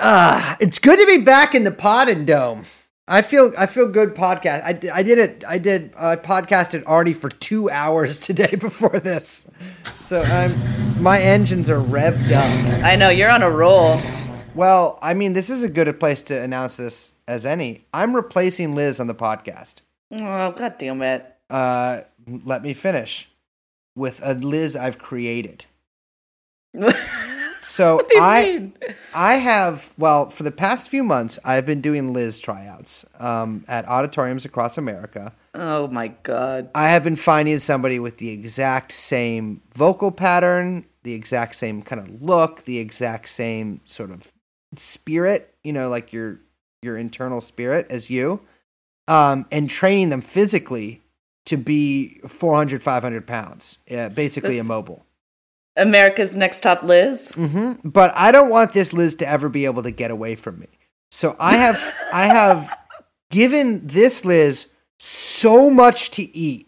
Uh, it's good to be back in the pod and dome. I feel I feel good podcast. I, I did it. I did I podcasted already for two hours today before this, so I'm my engines are revved up. I know you're on a roll. Well, I mean, this is a good place to announce this as any. I'm replacing Liz on the podcast. Oh god damn it! Uh, let me finish with a Liz I've created. So What do you I mean? I have well for the past few months I've been doing Liz tryouts um, at auditoriums across America. Oh my god. I have been finding somebody with the exact same vocal pattern, the exact same kind of look, the exact same sort of spirit, you know, like your your internal spirit as you, um, and training them physically to be 400, 500 pounds, basically That's- immobile. America's Next Top Liz. hmm But I don't want this Liz to ever be able to get away from me. So I have I have given this Liz so much to eat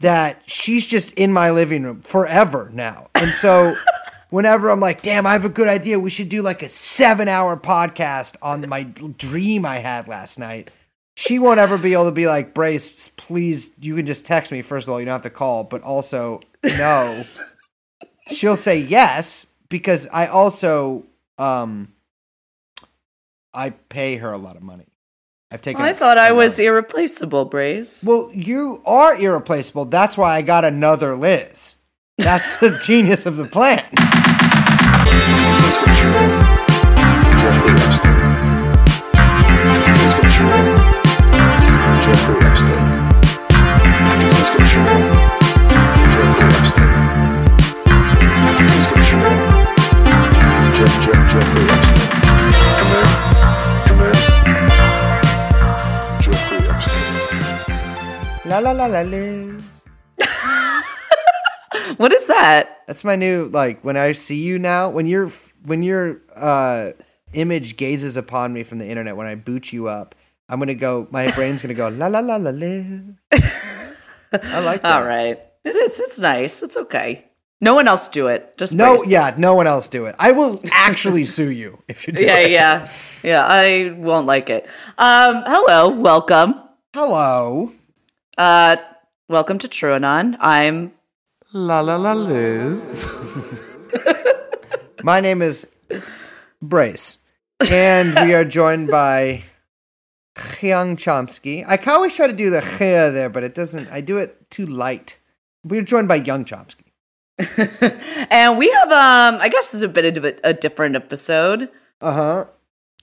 that she's just in my living room forever now. And so whenever I'm like, damn, I have a good idea. We should do like a seven hour podcast on my dream I had last night. She won't ever be able to be like, Brace, please, you can just text me. First of all, you don't have to call, but also, no she'll say yes because I also um I pay her a lot of money. I've taken. I thought I was lot. irreplaceable, Brace. Well, you are irreplaceable. That's why I got another Liz. That's the genius of the plan. Epstein. La la la la What is that? That's my new like when I see you now when your when your uh image gazes upon me from the internet when I boot you up. I'm gonna go. My brain's gonna go la la la la Liz. I like that. All right. It is. It's nice. It's okay. No one else do it. Just No, Brace. yeah, no one else do it. I will actually sue you if you do Yeah, it. yeah, yeah. I won't like it. Um, hello, welcome. Hello. Uh, welcome to TrueAnon. I'm La la la Liz. My name is Brace, and we are joined by Hyung Chomsky. I can always try to do the Hy there, but it doesn't. I do it too light. We're joined by Young Chomsky. and we have um I guess this is a bit of a, a different episode Uh huh.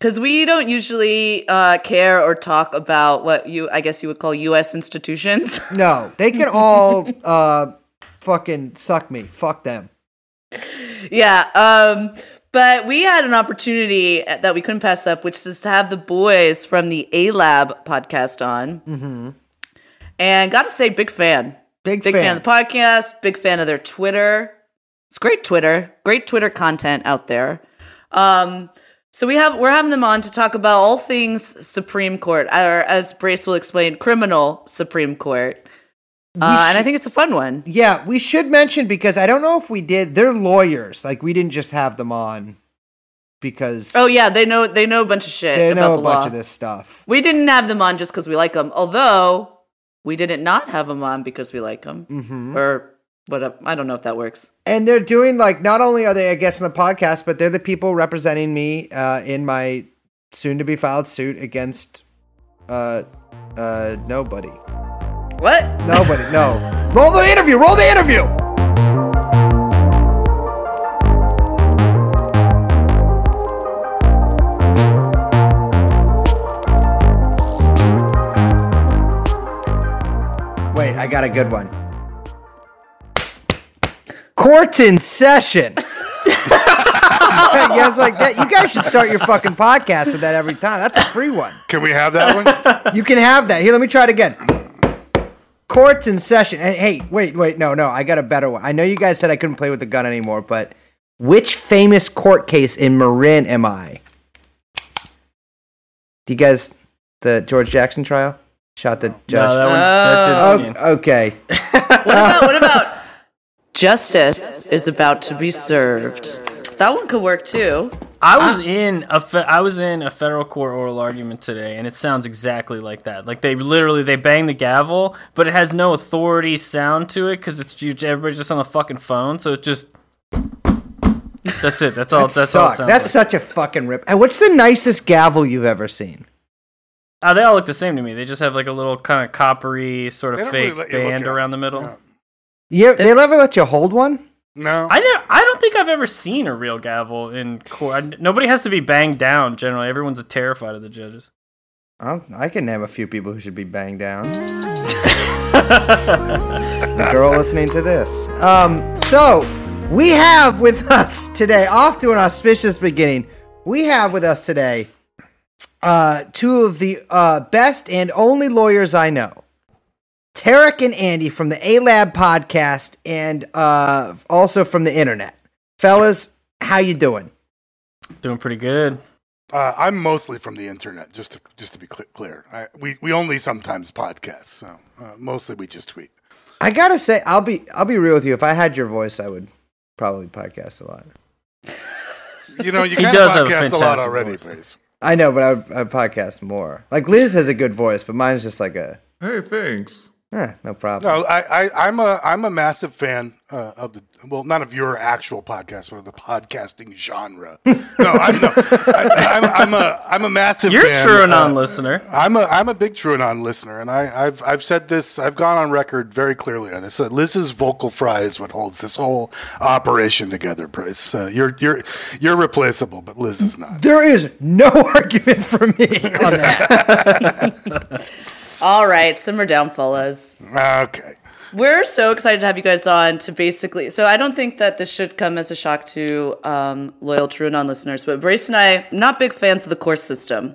Because we don't usually uh care or talk about what you I guess you would call U.S. institutions. No, they can all uh fucking suck me. Fuck them. yeah. Um. But we had an opportunity that we couldn't pass up, which is to have the boys from the ALAB podcast on. Mm-hmm. And got to say, big fan. Big, Big fan. fan. of the podcast. Big fan of their Twitter. It's great Twitter. Great Twitter content out there. Um, so we have we're having them on to talk about all things Supreme Court, or as Brace will explain, criminal Supreme Court. Uh, and I think it's a fun one. Yeah, we should mention because I don't know if we did. They're lawyers. Like we didn't just have them on because Oh yeah, they know they know a bunch of shit they about know a the bunch law. of this stuff. We didn't have them on just because we like them, although we didn't not have them on because we like them, Mm-hmm. or what? I don't know if that works. And they're doing like not only are they I guess in the podcast, but they're the people representing me uh, in my soon to be filed suit against uh uh nobody. What? Nobody. no. Roll the interview. Roll the interview. Wait, I got a good one. Court's in session. yes, like that. You guys should start your fucking podcast with that every time. That's a free one. Can we have that one? You can have that. Here, let me try it again. Courts in session. And hey, wait, wait, no, no, I got a better one. I know you guys said I couldn't play with the gun anymore, but which famous court case in Marin am I? Do you guys the George Jackson trial? Shot the judge. No, that one that did Oh, okay. What about what about justice is about to be served? That one could work too. I was in a fe- I was in a federal court oral argument today, and it sounds exactly like that. Like they literally they bang the gavel, but it has no authority sound to it because it's ju- everybody's just on the fucking phone. So it just that's it. That's all. That that's all. It suck. sounds That's like. such a fucking rip. And what's the nicest gavel you've ever seen? Uh, they all look the same to me. They just have like a little kind of coppery sort of don't really fake let you look band at it. around the middle. Yeah. You, they ever let you hold one? No. I never, I don't think I've ever seen a real gavel in court. Nobody has to be banged down. Generally, everyone's terrified of the judges. Oh, I can name a few people who should be banged down. the girl listening to this. Um, so we have with us today, off to an auspicious beginning. We have with us today uh, two of the uh, best and only lawyers I know. Tarek and Andy from the ALAB podcast and uh, also from the internet. Fellas, how you doing? Doing pretty good. Uh, I'm mostly from the internet, just to just to be cl- clear. I, we we only sometimes podcast, so uh, mostly we just tweet. I gotta say, I'll be I'll be real with you. If I had your voice, I would probably podcast a lot. You know, you He can does have a podcast a, lot already, voice. please. I know, but I I podcast more. Like Liz has a good voice, but mine's just like a Hey, thanks. Eh, no problem. No, I, I I'm a I'm a massive fan uh, of the well, not of your actual podcast, but of the podcasting genre. no, I'm no, I, I'm, I'm a I'm a massive. You're a fan, true uh, anon listener. I'm a I'm a big TrueAnon listener, and I, I've I've said this. I've gone on record very clearly on this. Uh, Liz's vocal fry is what holds this whole operation together. Bryce, uh, you're you're you're replaceable, but Liz is not. There is no argument for me on that. All right, simmer down, fellas. Okay. We're so excited to have you guys on to basically. So I don't think that this should come as a shock to um, loyal TrueAnon listeners, but Brace and I not big fans of the court system.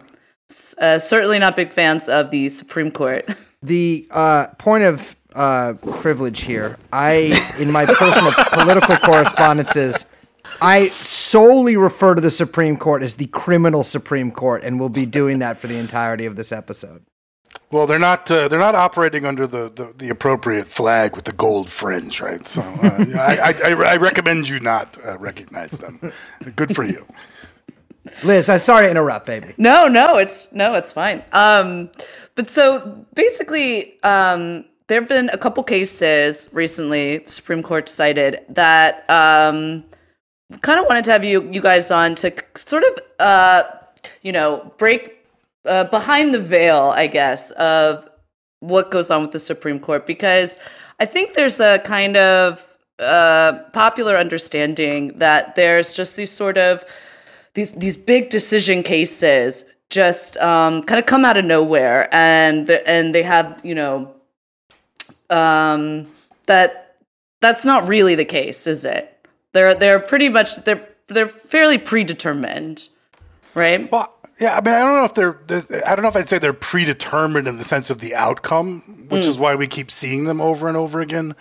Uh, certainly not big fans of the Supreme Court. the uh, point of uh, privilege here. I, in my personal political correspondences, I solely refer to the Supreme Court as the criminal Supreme Court, and we'll be doing that for the entirety of this episode. Well, they're not uh, they're not operating under the, the, the appropriate flag with the gold fringe, right? So uh, I, I, I I recommend you not uh, recognize them. Good for you. Liz, I'm sorry to interrupt, baby. No, no, it's no, it's fine. Um, but so basically, um, there have been a couple cases recently. Supreme Court decided that um, kind of wanted to have you you guys on to sort of uh, you know break uh, behind the veil, I guess, of what goes on with the Supreme Court because I think there's a kind of uh, popular understanding that there's just these sort of these these big decision cases just um, kind of come out of nowhere and the, and they have you know um, that that's not really the case, is it? They're they're pretty much they're they're fairly predetermined, right? Well, yeah, I mean, I don't know if they're. I don't know if I'd say they're predetermined in the sense of the outcome, which is why we keep seeing them over and over again.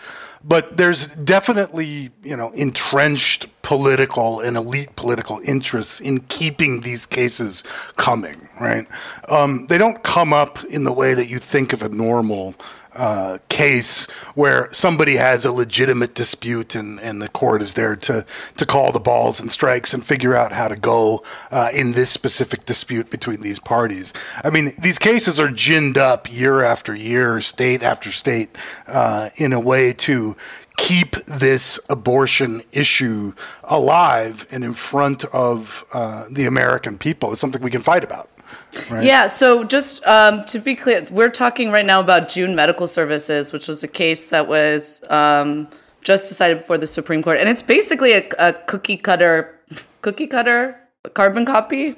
But there's definitely, you know, entrenched political and elite political interests in keeping these cases coming. Right? Um, they don't come up in the way that you think of a normal uh, case where somebody has a legitimate dispute and, and the court is there to, to call the balls and strikes and figure out how to go uh, in this specific dispute between these parties. I mean, these cases are ginned up year after year, state after state, uh, in a way to keep this abortion issue alive and in front of uh, the American people. It's something we can fight about. Yeah, so just um, to be clear, we're talking right now about June Medical Services, which was a case that was um, just decided before the Supreme Court, and it's basically a, a cookie cutter, cookie cutter, carbon copy,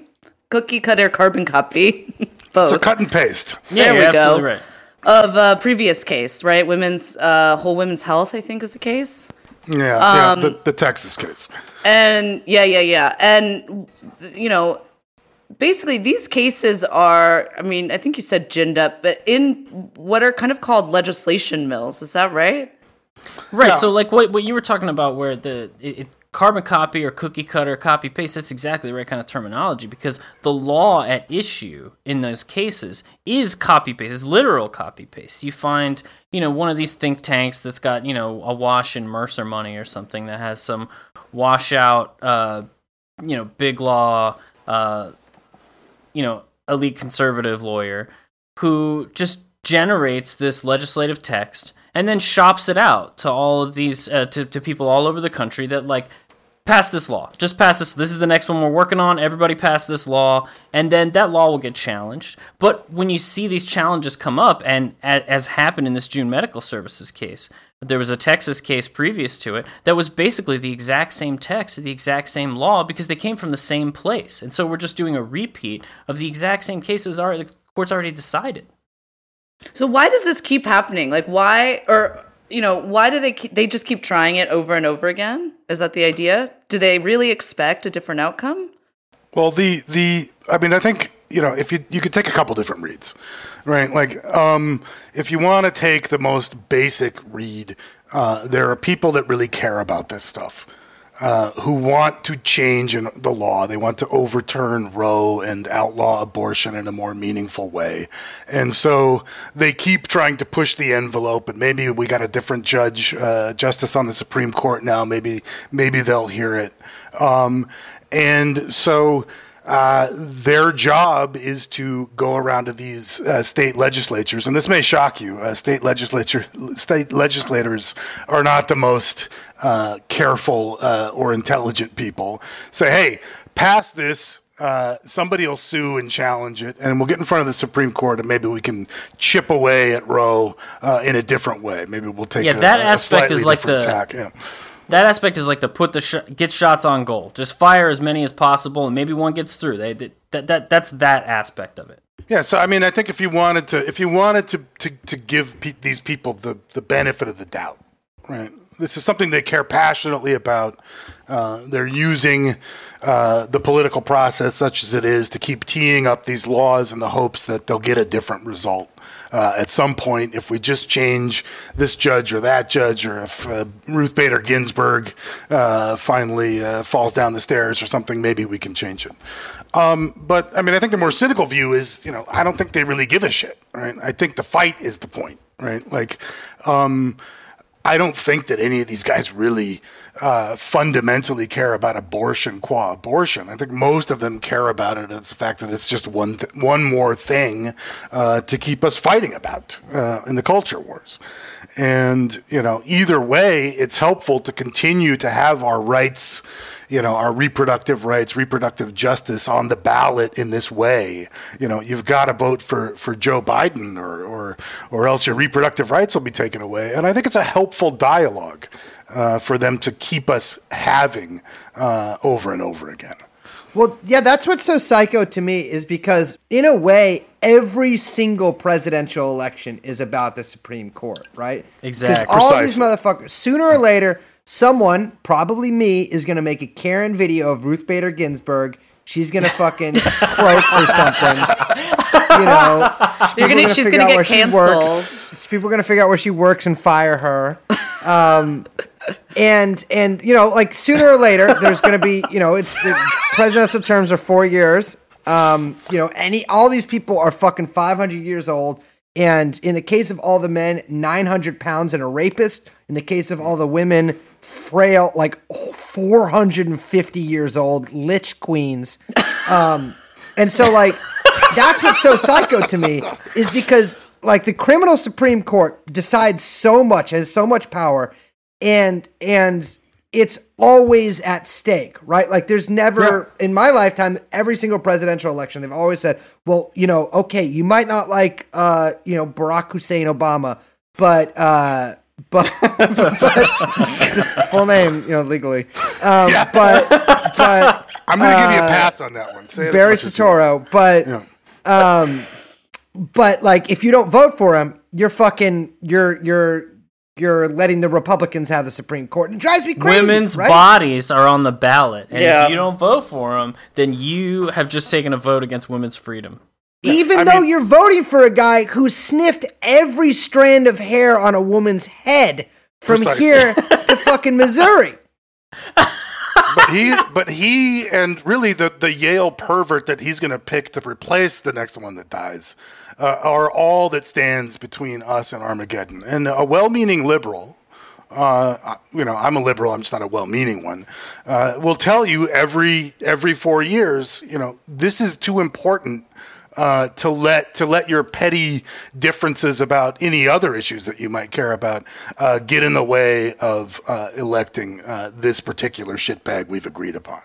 cookie cutter, carbon copy, both So cut and paste. Yeah, There you're we go. absolutely right. of a previous case, right? Women's uh, whole women's health, I think, is the case. Yeah, Um, yeah, the, the Texas case. And yeah, yeah, yeah. And, you know, basically these cases are, I mean, I think you said ginned up, but in what are kind of called legislation mills. Is that right? Right. Yeah. So like what what you were talking about, where the it, it, carbon copy or cookie cutter, copy paste. That's exactly the right kind of terminology because the law at issue in those cases is copy paste. It's literal copy paste. You find you know one of these think tanks that's got you know a wash in Mercer money or something that has some washout uh, you know, big law, uh, you know, elite conservative lawyer who just generates this legislative text and then shops it out to all of these uh, to, to people all over the country that like pass this law. Just pass this this is the next one we're working on. Everybody pass this law. And then that law will get challenged. But when you see these challenges come up and as happened in this june medical services case there was a texas case previous to it that was basically the exact same text the exact same law because they came from the same place and so we're just doing a repeat of the exact same cases already the court's already decided So why does this keep happening? Like why or you know, why do they keep, they just keep trying it over and over again? Is that the idea? Do they really expect a different outcome? Well, the the I mean, I think you know if you you could take a couple different reads, right? Like, um, if you want to take the most basic read, uh, there are people that really care about this stuff. Uh, who want to change in the law. They want to overturn Roe and outlaw abortion in a more meaningful way. And so they keep trying to push the envelope. And maybe we got a different judge, uh, justice on the Supreme Court now. Maybe maybe they'll hear it. Um, and so uh, their job is to go around to these uh, state legislatures, and this may shock you. Uh, state legislature, state legislators are not the most uh, careful uh, or intelligent people. Say, hey, pass this. Uh, somebody will sue and challenge it, and we'll get in front of the Supreme Court, and maybe we can chip away at Roe uh, in a different way. Maybe we'll take Yeah, a, that a aspect is slightly like the- tack. Yeah. That aspect is like to put the sh- get shots on goal. Just fire as many as possible, and maybe one gets through. They, they that that that's that aspect of it. Yeah, so I mean, I think if you wanted to, if you wanted to, to, to give pe- these people the, the benefit of the doubt, right? This is something they care passionately about. Uh, they're using uh, the political process, such as it is, to keep teeing up these laws in the hopes that they'll get a different result uh, at some point. If we just change this judge or that judge, or if uh, Ruth Bader Ginsburg uh, finally uh, falls down the stairs or something, maybe we can change it. Um, but I mean, I think the more cynical view is, you know, I don't think they really give a shit, right? I think the fight is the point, right? Like, um, I don't think that any of these guys really uh, fundamentally care about abortion qua abortion. I think most of them care about it It's the fact that it's just one th- one more thing uh, to keep us fighting about uh, in the culture wars. And you know, either way, it's helpful to continue to have our rights, you know, our reproductive rights, reproductive justice on the ballot in this way. You know, you've got to vote for for Joe Biden, or or or else your reproductive rights will be taken away. And I think it's a helpful dialogue uh, for them to keep us having uh, over and over again. Well, yeah, that's what's so psycho to me is because, in a way, every single presidential election is about the Supreme Court, right? Exactly. Because all these motherfuckers, sooner or later, someone, probably me, is going to make a Karen video of Ruth Bader Ginsburg. She's going to fucking croak or something. You know, You're people gonna, she's gonna get where she canceled. works. People are gonna figure out where she works and fire her. Um, and and you know, like sooner or later, there's gonna be you know, it's the presidential terms are four years. Um, you know, any all these people are fucking 500 years old. And in the case of all the men, 900 pounds and a rapist. In the case of all the women, frail, like 450 years old, lich queens. Um, and so, like, that's what's so psycho to me is because, like, the criminal Supreme Court decides so much, has so much power, and and it's always at stake, right? Like, there's never in my lifetime, every single presidential election, they've always said, well, you know, okay, you might not like, uh, you know, Barack Hussein Obama, but. uh but, but just full name, you know, legally. Um, But but I'm going to give you a Uh, pass on that one. Say Barry you but Yeah. um, but like if you don't vote for him, you're fucking you're you're you're letting the Republicans have the Supreme Court. It drives me crazy. Women's right? bodies are on the ballot, and Yeah. if you don't vote for them, then you have just taken a vote against women's freedom. Even I though mean- you're voting for a guy who sniffed every strand of hair on a woman's head from Precisely. here to fucking Missouri. but he, but he, and really the the Yale pervert that he's going to pick to replace the next one that dies, uh, are all that stands between us and Armageddon. And a well-meaning liberal, uh, you know, I'm a liberal. I'm just not a well-meaning one. Uh, will tell you every every four years, you know, this is too important uh, to let to let your petty differences about any other issues that you might care about uh, get in the way of uh, electing uh, this particular shitbag we've agreed upon.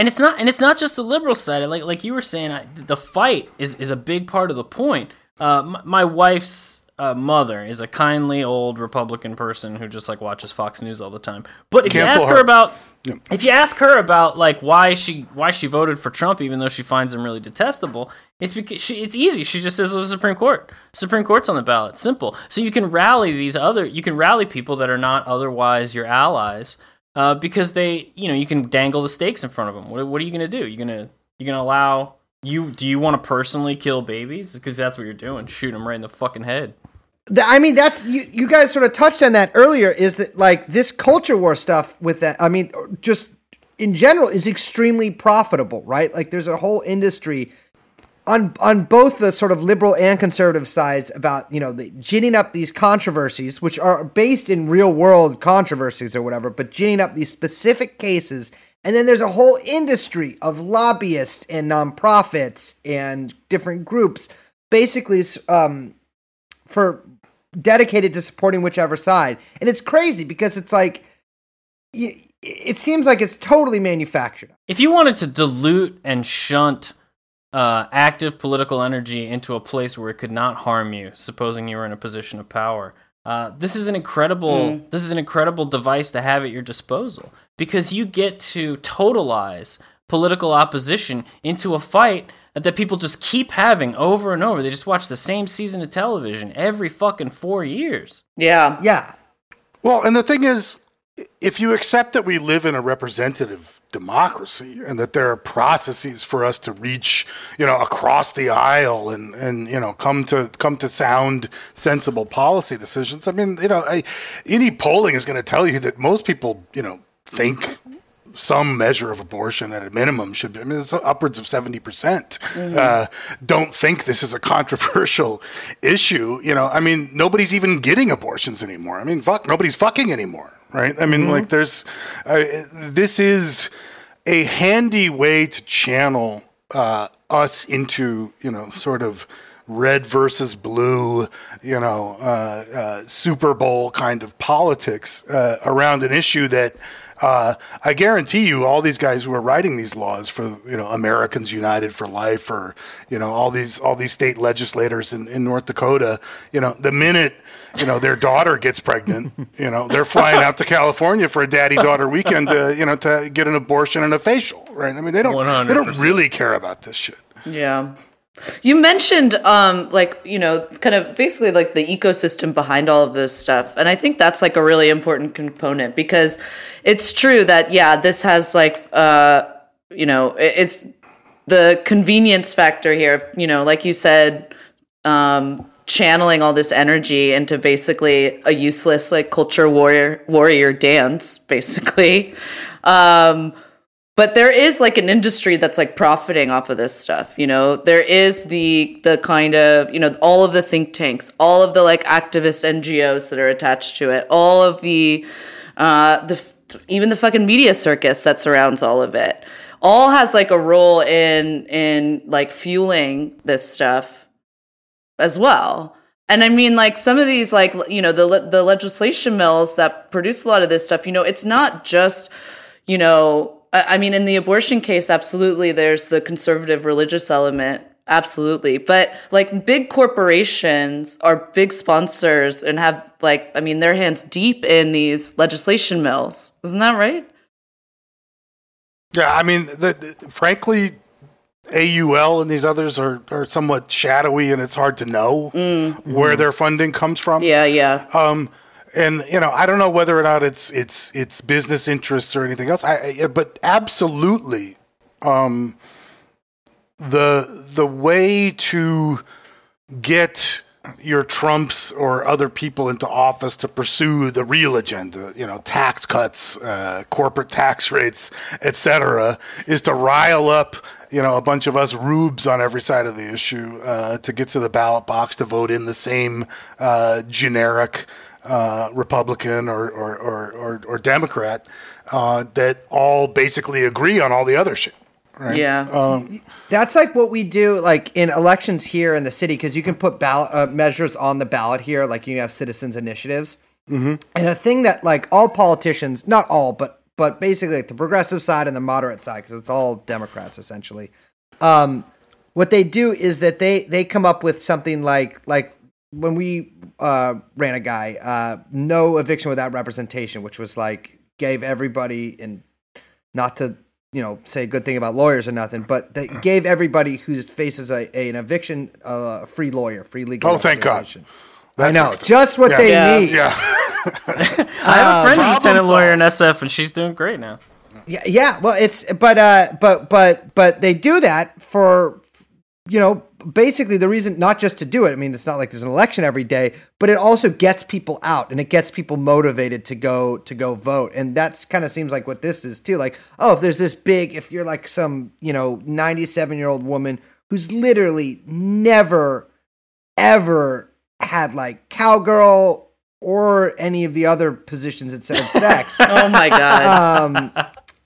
And it's not and it's not just the liberal side. Like like you were saying I, the fight is is a big part of the point. Uh, my, my wife's uh, mother is a kindly old republican person who just like watches fox news all the time. But if you ask her, her. about if you ask her about like why she why she voted for trump even though she finds him really detestable it's because she, it's easy. She just says well, the supreme court. Supreme court's on the ballot. Simple. So you can rally these other you can rally people that are not otherwise your allies uh, because they, you know, you can dangle the stakes in front of them. What, what are you going to do? You're gonna you're gonna allow you? Do you want to personally kill babies? Because that's what you're doing. Shoot them right in the fucking head. I mean, that's you. You guys sort of touched on that earlier. Is that like this culture war stuff with that? I mean, just in general, is extremely profitable, right? Like, there's a whole industry on on both the sort of liberal and conservative sides about you know the ginning up these controversies, which are based in real world controversies or whatever, but ginning up these specific cases. And then there's a whole industry of lobbyists and nonprofits and different groups, basically um, for dedicated to supporting whichever side. And it's crazy because it's like it seems like it's totally manufactured. If you wanted to dilute and shunt uh, active political energy into a place where it could not harm you, supposing you were in a position of power, uh, this is an incredible this is an incredible device to have at your disposal because you get to totalize political opposition into a fight that people just keep having over and over. They just watch the same season of television every fucking four years. Yeah. Yeah. Well, and the thing is, if you accept that we live in a representative democracy and that there are processes for us to reach, you know, across the aisle and, and you know come to come to sound, sensible policy decisions. I mean, you know, I, any polling is going to tell you that most people, you know, think some measure of abortion at a minimum should be. I mean, it's upwards of 70% uh, don't think this is a controversial issue. You know, I mean, nobody's even getting abortions anymore. I mean, fuck, nobody's fucking anymore, right? I mean, like, there's, uh, this is a handy way to channel uh, us into, you know, sort of red versus blue, you know, uh, uh, Super Bowl kind of politics uh, around an issue that uh, I guarantee you, all these guys who are writing these laws for you know Americans United for Life, or you know all these all these state legislators in, in North Dakota, you know the minute you know their daughter gets pregnant, you know they're flying out to California for a daddy daughter weekend to you know to get an abortion and a facial, right? I mean they don't they don't really care about this shit. Yeah. You mentioned um like, you know, kind of basically like the ecosystem behind all of this stuff. And I think that's like a really important component because it's true that yeah, this has like uh you know, it's the convenience factor here, you know, like you said um channeling all this energy into basically a useless like culture warrior warrior dance basically. Um but there is like an industry that's like profiting off of this stuff you know? There is the the kind of you know all of the think tanks all of the like activist ngos that are attached to it all of the uh the even the fucking media circus that surrounds all of it all has like a role in in like fueling this stuff as well. And i mean like some of these like you know the the legislation mills that produce a lot of this stuff you know it's not just you know I I mean, in the abortion case, absolutely, there's the conservative religious element, absolutely. But like big corporations are big sponsors and have like, I mean, their hands deep in these legislation mills. Isn't that right? Yeah, I mean, the, the- frankly, AUL and these others are, are somewhat shadowy, and it's hard to know where their funding comes from. Yeah, yeah. Um, and you know, I don't know whether or not it's it's it's business interests or anything else. I, but absolutely, um, the the way to get your Trumps or other people into office to pursue the real agenda, you know, tax cuts, uh, corporate tax rates, etc., is to rile up, you know, a bunch of us rubes on every side of the issue uh, to get to the ballot box to vote in the same uh, generic uh, Republican or or, or, or, or Democrat uh, that all basically agree on all the other shit. Right? Yeah. That's like what we do, like in elections here in the city, because you can put ballot uh, measures on the ballot here, like you have citizens initiatives. Mm-hmm. And a thing that like all politicians, not all, but but basically like the progressive side and the moderate side, because it's all Democrats essentially. Um, what they do is that they they come up with something like like when we uh, ran a guy, uh, no eviction without representation, which was like gave everybody and not to you know say a good thing about lawyers or nothing, but they gave everybody who faces a, a an eviction uh, a free lawyer, free legal. Oh, thank God. representation. I know, just what Yeah. they Yeah. need. Yeah. I have a friend who's a tenant lawyer in. SF, and she's doing great now. Yeah, yeah. Well, it's but uh, but but but they do that for you know basically the reason not just to do it. I mean, it's not like there's an election every day, but it also gets people out and it gets people motivated to go to go vote. And that's kind of seems like what this is too. Like, oh, if there's this big, if you're like some you know 97 year old woman who's literally never ever had like cowgirl or any of the other positions that said sex oh my god. um,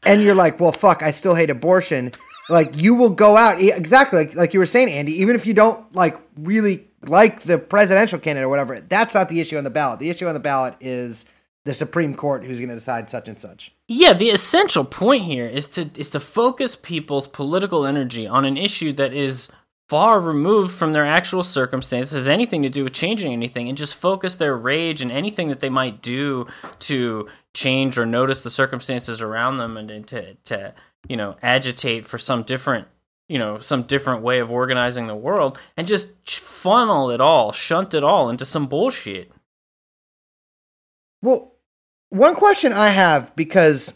and you're like, well, fuck, I still hate abortion. Like you will go out exactly like like you were saying, Andy. Even if you don't like really like the presidential candidate or whatever, that's not the issue on the ballot. The issue on the ballot is the Supreme Court who's going to decide such and such. Yeah, the essential point here is to is to focus people's political energy on an issue that is far removed from their actual circumstances, has anything to do with changing anything, and just focus their rage and anything that they might do to change or notice the circumstances around them and, and to to you know agitate for some different you know some different way of organizing the world and just funnel it all, shunt it all into some bullshit. Well, one question I have because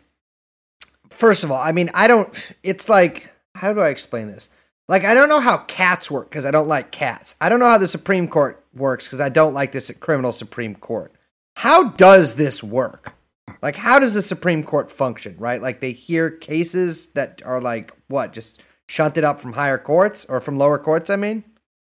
first of all, I mean, I don't it's like how do I explain this? Like I don't know how cats work because I don't like cats. I don't know how the Supreme Court works because I don't like this criminal Supreme Court. How does this work? Like how does the Supreme Court function, right? Like they hear cases that are like what, just shunted up from higher courts or from lower courts, I mean?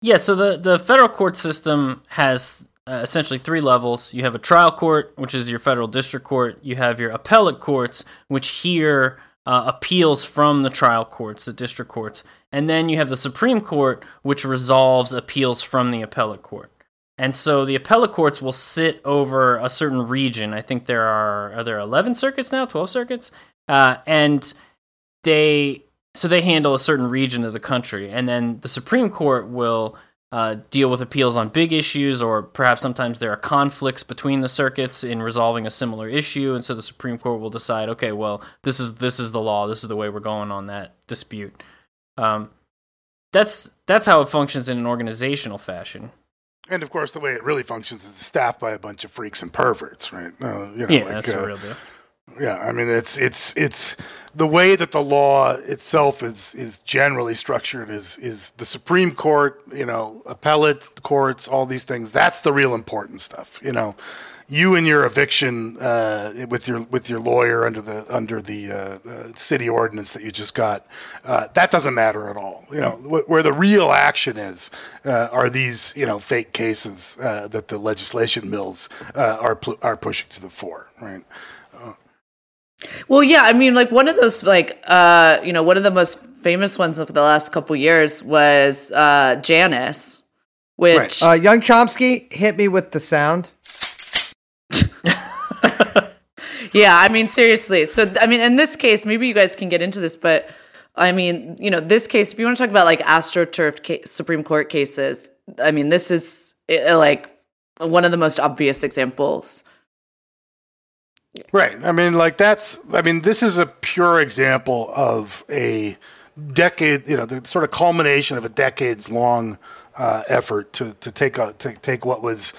Yeah, so the, the federal court system has uh, essentially three levels. You have a trial court, which is your federal district court. You have your appellate courts, which hear uh, appeals from the trial courts, the district courts. And then you have the Supreme Court, which resolves appeals from the appellate court. And so the appellate courts will sit over a certain region. I think there are are there 11 circuits now, 12 circuits, uh, and they so they handle a certain region of the country, and then the Supreme Court will uh, deal with appeals on big issues, or perhaps sometimes there are conflicts between the circuits in resolving a similar issue, and so the Supreme Court will decide, okay, well, this is this is the law, this is the way we're going on that dispute. Um, that's that's how it functions in an organizational fashion. And of course, the way it really functions is staffed by a bunch of freaks and perverts, right? Uh, you know, Yeah, like, that's uh, the real deal. Yeah, I mean it's it's it's the way that the law itself is is generally structured is is the Supreme Court, you know, appellate courts, all these things. That's the real important stuff, you know. You and your eviction uh, with your with your lawyer under the under the uh, uh, city ordinance that you just got, uh, that doesn't matter at all. You know, wh- where the real action is uh, are these you know fake cases uh, that the legislation mills uh, are pl- are pushing to the fore, right? Well, yeah, I mean, like one of those, like, uh, you know, one of the most famous ones of the last couple years was uh, Janus, which, Uh, young Chomsky, hit me with the sound. Yeah, I mean, seriously. So, I mean, in this case, maybe you guys can get into this, but I mean, you know, this case, if you want to talk about like AstroTurf ca- Supreme Court cases, I mean, this is uh, like one of the most obvious examples. Right. I mean, like that's. I mean, this is a pure example of a decade. You know, the sort of culmination of a decades-long uh, effort to to take a to take what was,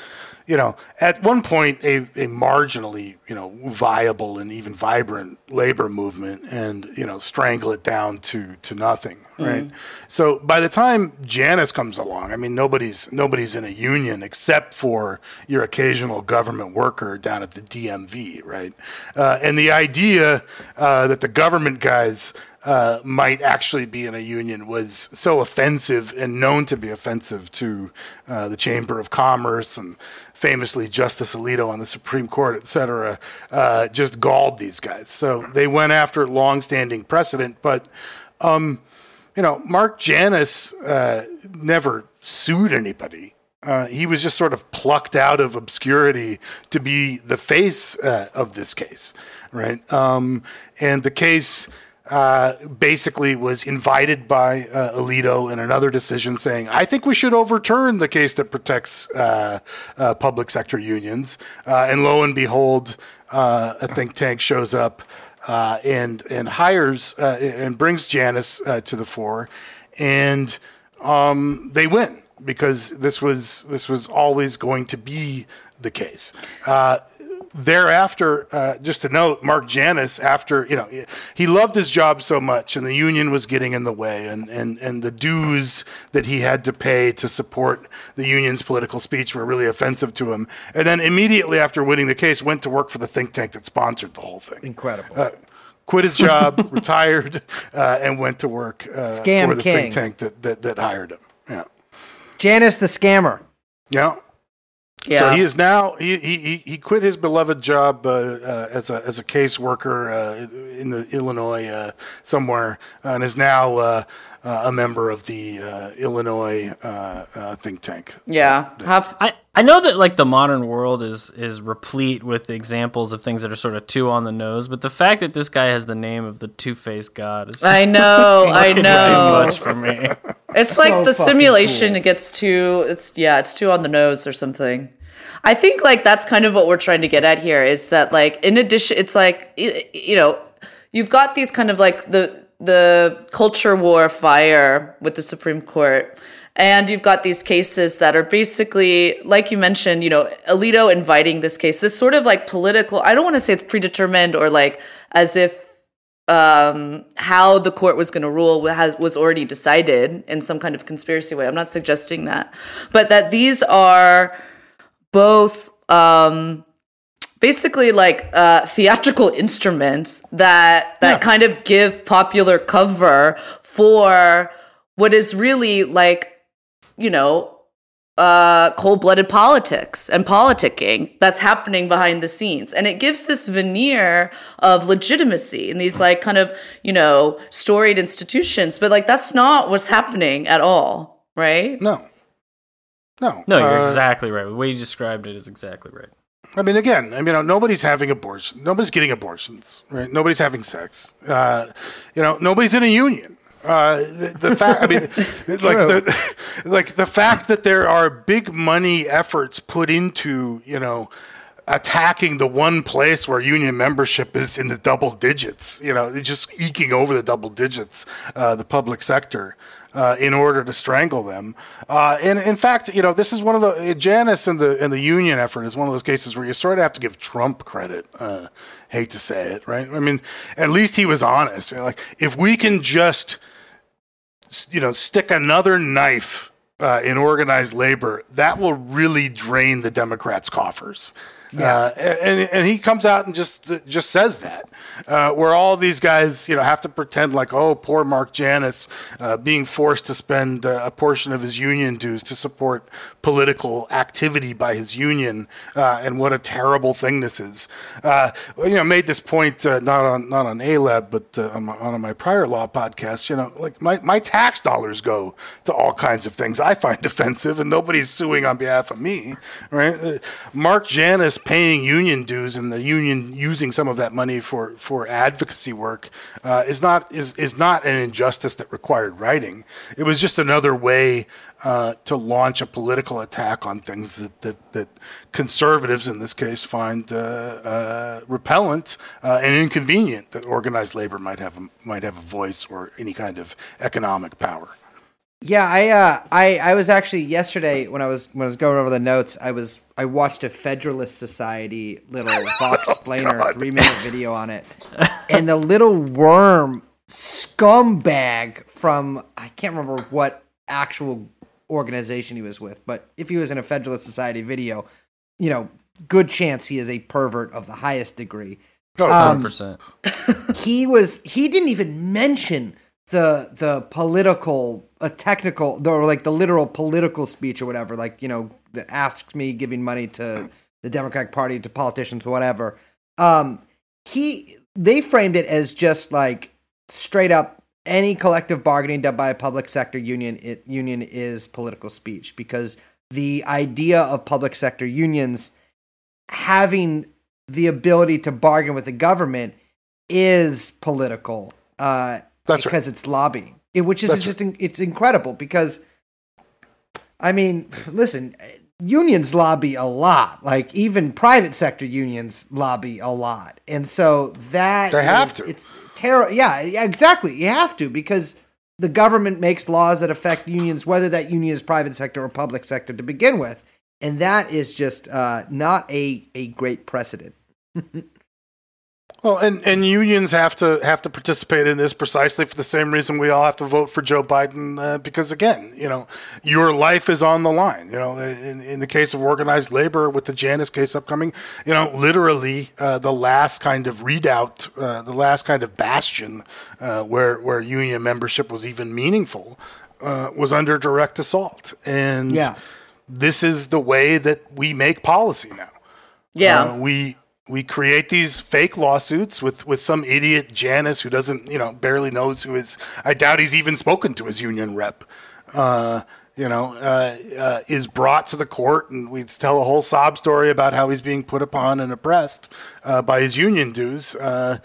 you know, at one point a, a marginally you know viable and even vibrant labor movement, and you know strangle it down to to nothing. Right. So by the time Janus comes along, I mean nobody's nobody's in a union except for your occasional government worker down at the DMV, right? Uh, and the idea uh, that the government guys uh, might actually be in a union was so offensive and known to be offensive to uh, the Chamber of Commerce and famously Justice Alito on the Supreme Court, et cetera, uh, just galled these guys. So they went after longstanding precedent. But, um, you know, Mark Janus uh, never sued anybody. Uh, he was just sort of plucked out of obscurity to be the face uh, of this case, right? Um, and the case uh, basically was invited by uh, Alito in another decision saying, I think we should overturn the case that protects uh, uh, public sector unions. Uh, and lo and behold, uh, a think tank shows up and, and hires and brings Janus to the fore. And um, they win because this was this was always going to be the case. Thereafter, uh, just to note, Mark Janus, after you know, he loved his job so much, and the union was getting in the way, and and and the dues that he had to pay to support the union's political speech were really offensive to him. And then immediately after winning the case, went to work for the think tank that sponsored the whole thing Incredible. uh, quit his job, retired, uh, and went to work uh, for the king. think tank that, that, that hired him. Yeah. Janus the scammer. Yeah. Yeah. So he is now he, he, he- quit his beloved job uh, uh, as a as a caseworker uh, in the Illinois uh, somewhere and is now uh, a member of the uh, Illinois uh, uh, think tank. yeah. Have, I, I know that like the modern world is is replete with examples of things that are sort of too on the nose, but the fact that this guy has the name of the two faced god is I know. I know, too know. much for me. It's like So the simulation cool. it gets too it's yeah, it's too on the nose or something. I think like that's kind of what we're trying to get at here is that like in addition it's like y- you know, you've got these kind of like the the culture war fire with the Supreme Court and you've got these cases that are basically like you mentioned, you know, Alito inviting this case, this sort of like political I don't want to say it's predetermined or like as if um, how the court was going to rule has, was already decided in some kind of conspiracy way. I'm not suggesting that, but that these are both um, basically like uh, theatrical instruments that that Yes. kind of give popular cover for what is really like you know uh, cold-blooded politics and politicking that's happening behind the scenes and it gives this veneer of legitimacy in these like kind of you know storied institutions but like that's not what's happening at all right No. No. No, you're Uh, exactly right. The way you described it is exactly right. I mean, again, I mean, you know, nobody's having abortion. Nobody's getting abortions, right? Nobody's having sex. Uh, you know, nobody's in a union. Uh, the, the fact, I mean, like the, like the fact that there are big money efforts put into, you know, attacking the one place where union membership is in the double digits, you know, just eking over the double digits, uh, the public sector, uh, in order to strangle them. Uh, and in fact, you know, this is one of the Janus and the and the union effort is one of those cases where you sort of have to give Trump credit. Uh, hate to say it, right? I mean, at least he was honest. You know, like if we can just you know, stick another knife uh, in organized labor, that will really drain the Democrats' coffers. Uh, and and he comes out and just just says that, uh, where all these guys you know have to pretend like oh poor Mark Janus uh, being forced to spend uh, a portion of his union dues to support political activity by his union uh, and what a terrible thing this is. Uh, you know made this point not on not on ALAB but on, my, on my prior law podcast. You know like my, my tax dollars go to all kinds of things I find offensive and nobody's suing on behalf of me. Right? Mark Janus paying union dues and the union using some of that money for for advocacy work uh, is not is is not an injustice that required writing. It was just another way uh, to launch a political attack on things that that, that conservatives in this case find uh, uh, repellent uh, and inconvenient that organized labor might have a, might have a voice or any kind of economic power. Yeah, I uh, I I was actually yesterday when I was when I was going over the notes, I was I watched a Federalist Society little Vox explainer three minute video on it, and the little worm scumbag from I can't remember what actual organization he was with, but if he was in a Federalist Society video, you know, good chance he is a pervert of the highest degree. Oh, Um, 100%. he was he didn't even mention the the political a technical or like the literal political speech or whatever like you know that asks me giving money to the democratic party to politicians whatever um he they framed it as just like straight up any collective bargaining done by a public sector union it, union is political speech because the idea of public sector unions having the ability to bargain with the government is political uh, That's right. because it's lobbying, it, which is That's just in, it's incredible because I mean, listen, unions lobby a lot. Like even private sector unions lobby a lot, and so that They have is- to. It's terrible. Yeah, yeah, exactly. You have to because the government makes laws that affect unions, whether that union is private sector or public sector to begin with, and that is just uh, not a a great precedent. Well, and, and unions have to have to participate in this precisely for the same reason we all have to vote for Joe Biden uh, because again, you know, your life is on the line. You know, in, in the case of organized labor with the Janus case upcoming, you know, literally uh, the last kind of redoubt, uh, the last kind of bastion uh, where where union membership was even meaningful uh, was under direct assault, and Yeah. this is the way that we make policy now. Yeah. Uh, we we create these fake lawsuits with with some idiot Janus who doesn't you know barely knows who is. I doubt he's even spoken to his union rep. Uh, you know, uh, uh, is brought to the court, and we tell a whole sob story about how he's being put upon and oppressed uh, by his union dues, uh,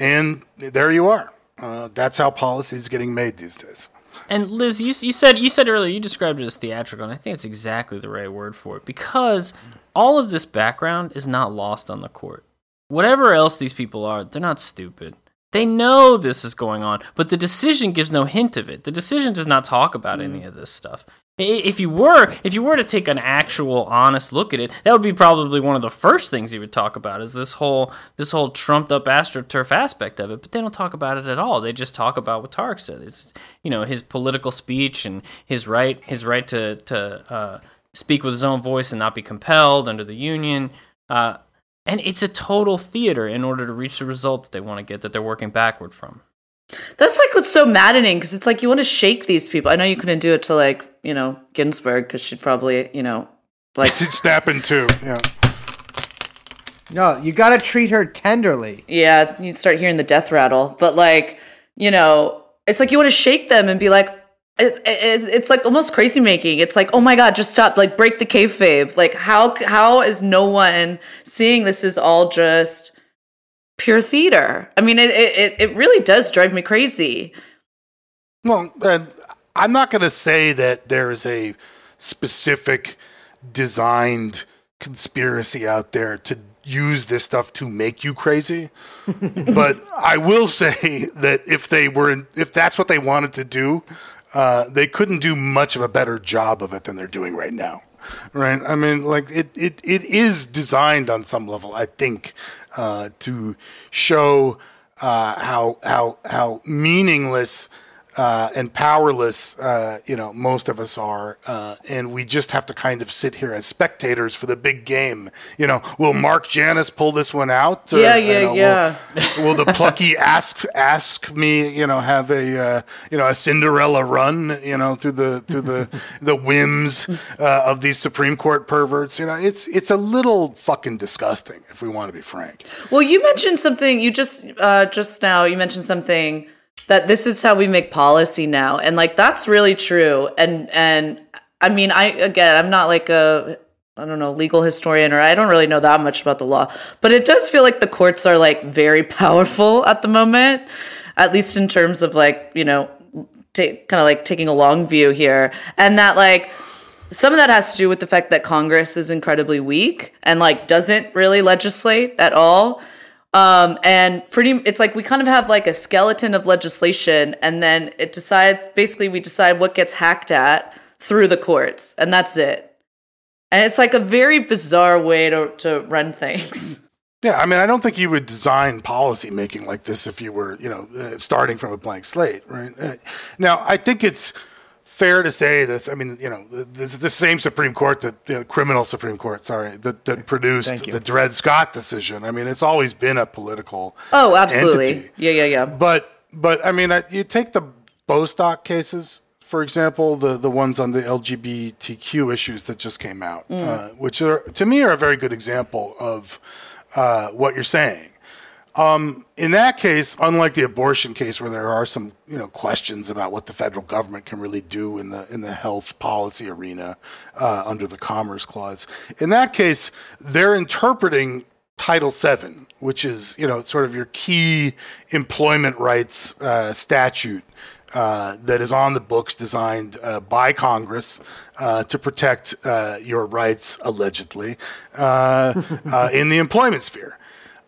and there you are. Uh, that's how policy is getting made these days. And Liz, you, you said you said earlier you described it as theatrical, and I think it's exactly the right word for it because all of this background is not lost on the court. Whatever else these people are, they're not stupid. They know this is going on, but the decision gives no hint of it. The decision does not talk about any of this stuff. If you were, if you were to take an actual honest look at it, that would be probably one of the first things you would talk about is this whole this whole trumped up astroturf aspect of it. But they don't talk about it at all. They just talk about what Tarek said. It's you know his political speech and his right his right to to uh, speak with his own voice and not be compelled under the union. Uh, and it's a total theater in order to reach the result that they want to get that they're working backward from. That's like what's so maddening because it's like you want to shake these people. I know you couldn't do it to like, you know, Ginsburg because she'd probably, you know, like, She'd snap in two. Yeah. No, you got to treat her tenderly. yeah, you start hearing the death rattle. But like, you know, it's like you want to shake them and be like, it's, it's, it's like almost crazy making. It's like, oh my god, just stop! Like, break the kayfabe. Like, how how is no one seeing this is all just pure theater? I mean, it it it really does drive me crazy. Well, and I'm not going to say that there is a specific designed conspiracy out there to use this stuff to make you crazy. but I will say that if they were, if that's what they wanted to do, uh, they couldn't do much of a better job of it than they're doing right now. Right? I mean, like it, it, it is designed on some level, I think, uh, to show uh, how how how meaningless uh, and powerless, uh, you know, most of us are, uh, and we just have to kind of sit here as spectators for the big game. You know, will Mark Janus pull this one out? Or, Yeah, you yeah, know, will- yeah. Will, the plucky ask ask me, you know, have a uh, you know a Cinderella run, you know, through the through the the whims uh, of these Supreme Court perverts? You know, it's it's a little fucking disgusting, if we want to be frank. Well, you mentioned something. You just uh, just now you mentioned something that this is how we make policy now, and like that's really true. And and I mean, I again, I'm not like a I don't know legal historian, or I don't really know that much about the law, but it does feel like the courts are like very powerful at the moment, at least in terms of like you know, ta- kind of like taking a long view here, and that like some of that has to do with the fact that Congress is incredibly weak and like doesn't really legislate at all. Um, and pretty, it's like we kind of have like a skeleton of legislation, and then it decide basically we decide what gets hacked at through the courts, and that's it. And it's like a very bizarre way to to run things. Yeah, I mean, I don't think you would design policy making like this if you were, you know, uh, starting from a blank slate, right? Uh, now, I think it's fair to say that I mean, you know, the, the same Supreme Court that you know, criminal Supreme Court, sorry, that, that produced the Dred Scott decision. I mean, it's always been a political. Oh, absolutely. entity. Yeah, yeah, yeah. But but I mean, I- you take the Bostock cases, for example, the the ones on the LGBTQ issues that just came out, uh, which are to me are a very good example of uh, what you're saying. Um, in that case, unlike the abortion case, where there are some you know questions about what the federal government can really do in the in the health policy arena uh, under the Commerce Clause, in that case, they're interpreting Title VII, which is you know sort of your key employment rights uh, statute uh, that is on the books, designed uh, by Congress uh, to protect uh, your rights, allegedly, uh, uh, in the employment sphere.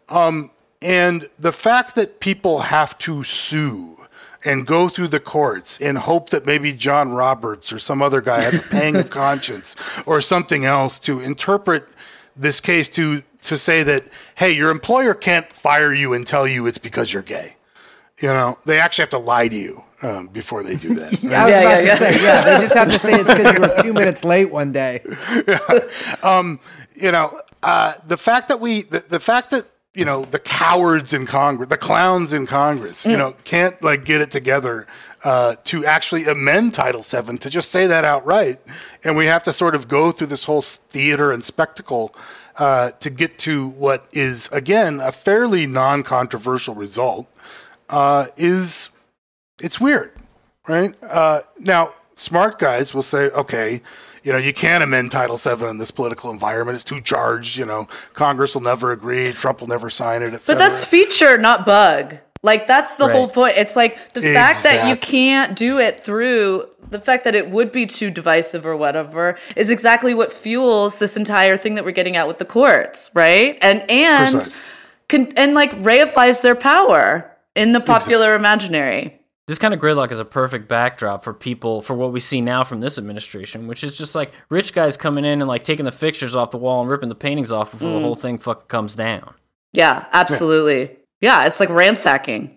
Um, and the fact that people have to sue and go through the courts in hope that maybe John Roberts or some other guy has a pang of conscience or something else to interpret this case to to say that hey, your employer can't fire you and tell you it's because you're gay. You know, they actually have to lie to you um, before they do that. Was Yeah, yeah, yeah. say, yeah, they just have to say it's because you were two minutes late one day. you know, uh, the fact that we, the, the fact that, you know, the cowards in Congress, the clowns in Congress, you know, can't like get it together uh, to actually amend Title VII to just say that outright. And we have to sort of go through this whole theater and spectacle uh, to get to what is, again, a fairly non controversial result uh, is it's weird, right? Uh, now, smart guys will say, okay, you know, you can't amend Title VII in this political environment. It's too charged. You know, Congress will never agree. Trump will never sign it. But that's feature, not bug. Like that's the whole point. It's like the fact that you can't do it through the fact that it would be too divisive or whatever is exactly what fuels this entire thing that we're getting at with the courts, right? And and can, and like reifies their power in the popular imaginary. This kind of gridlock is a perfect backdrop for people for what we see now from this administration, which is just like rich guys coming in and like taking the fixtures off the wall and ripping the paintings off before the mm. whole thing fucking comes down. Yeah, absolutely. Yeah, it's like ransacking.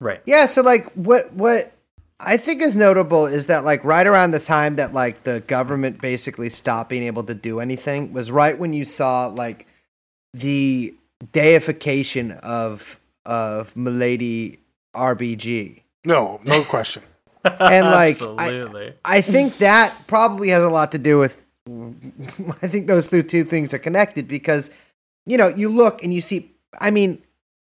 Right. Yeah, so like what what I think is notable is that like right around the time that like the government basically stopped being able to do anything was right when you saw like the deification of of Milady RBG. no, no question. And like I, Absolutely. I think that probably has a lot to do with I think those two two things are connected because you know, you look and you see I mean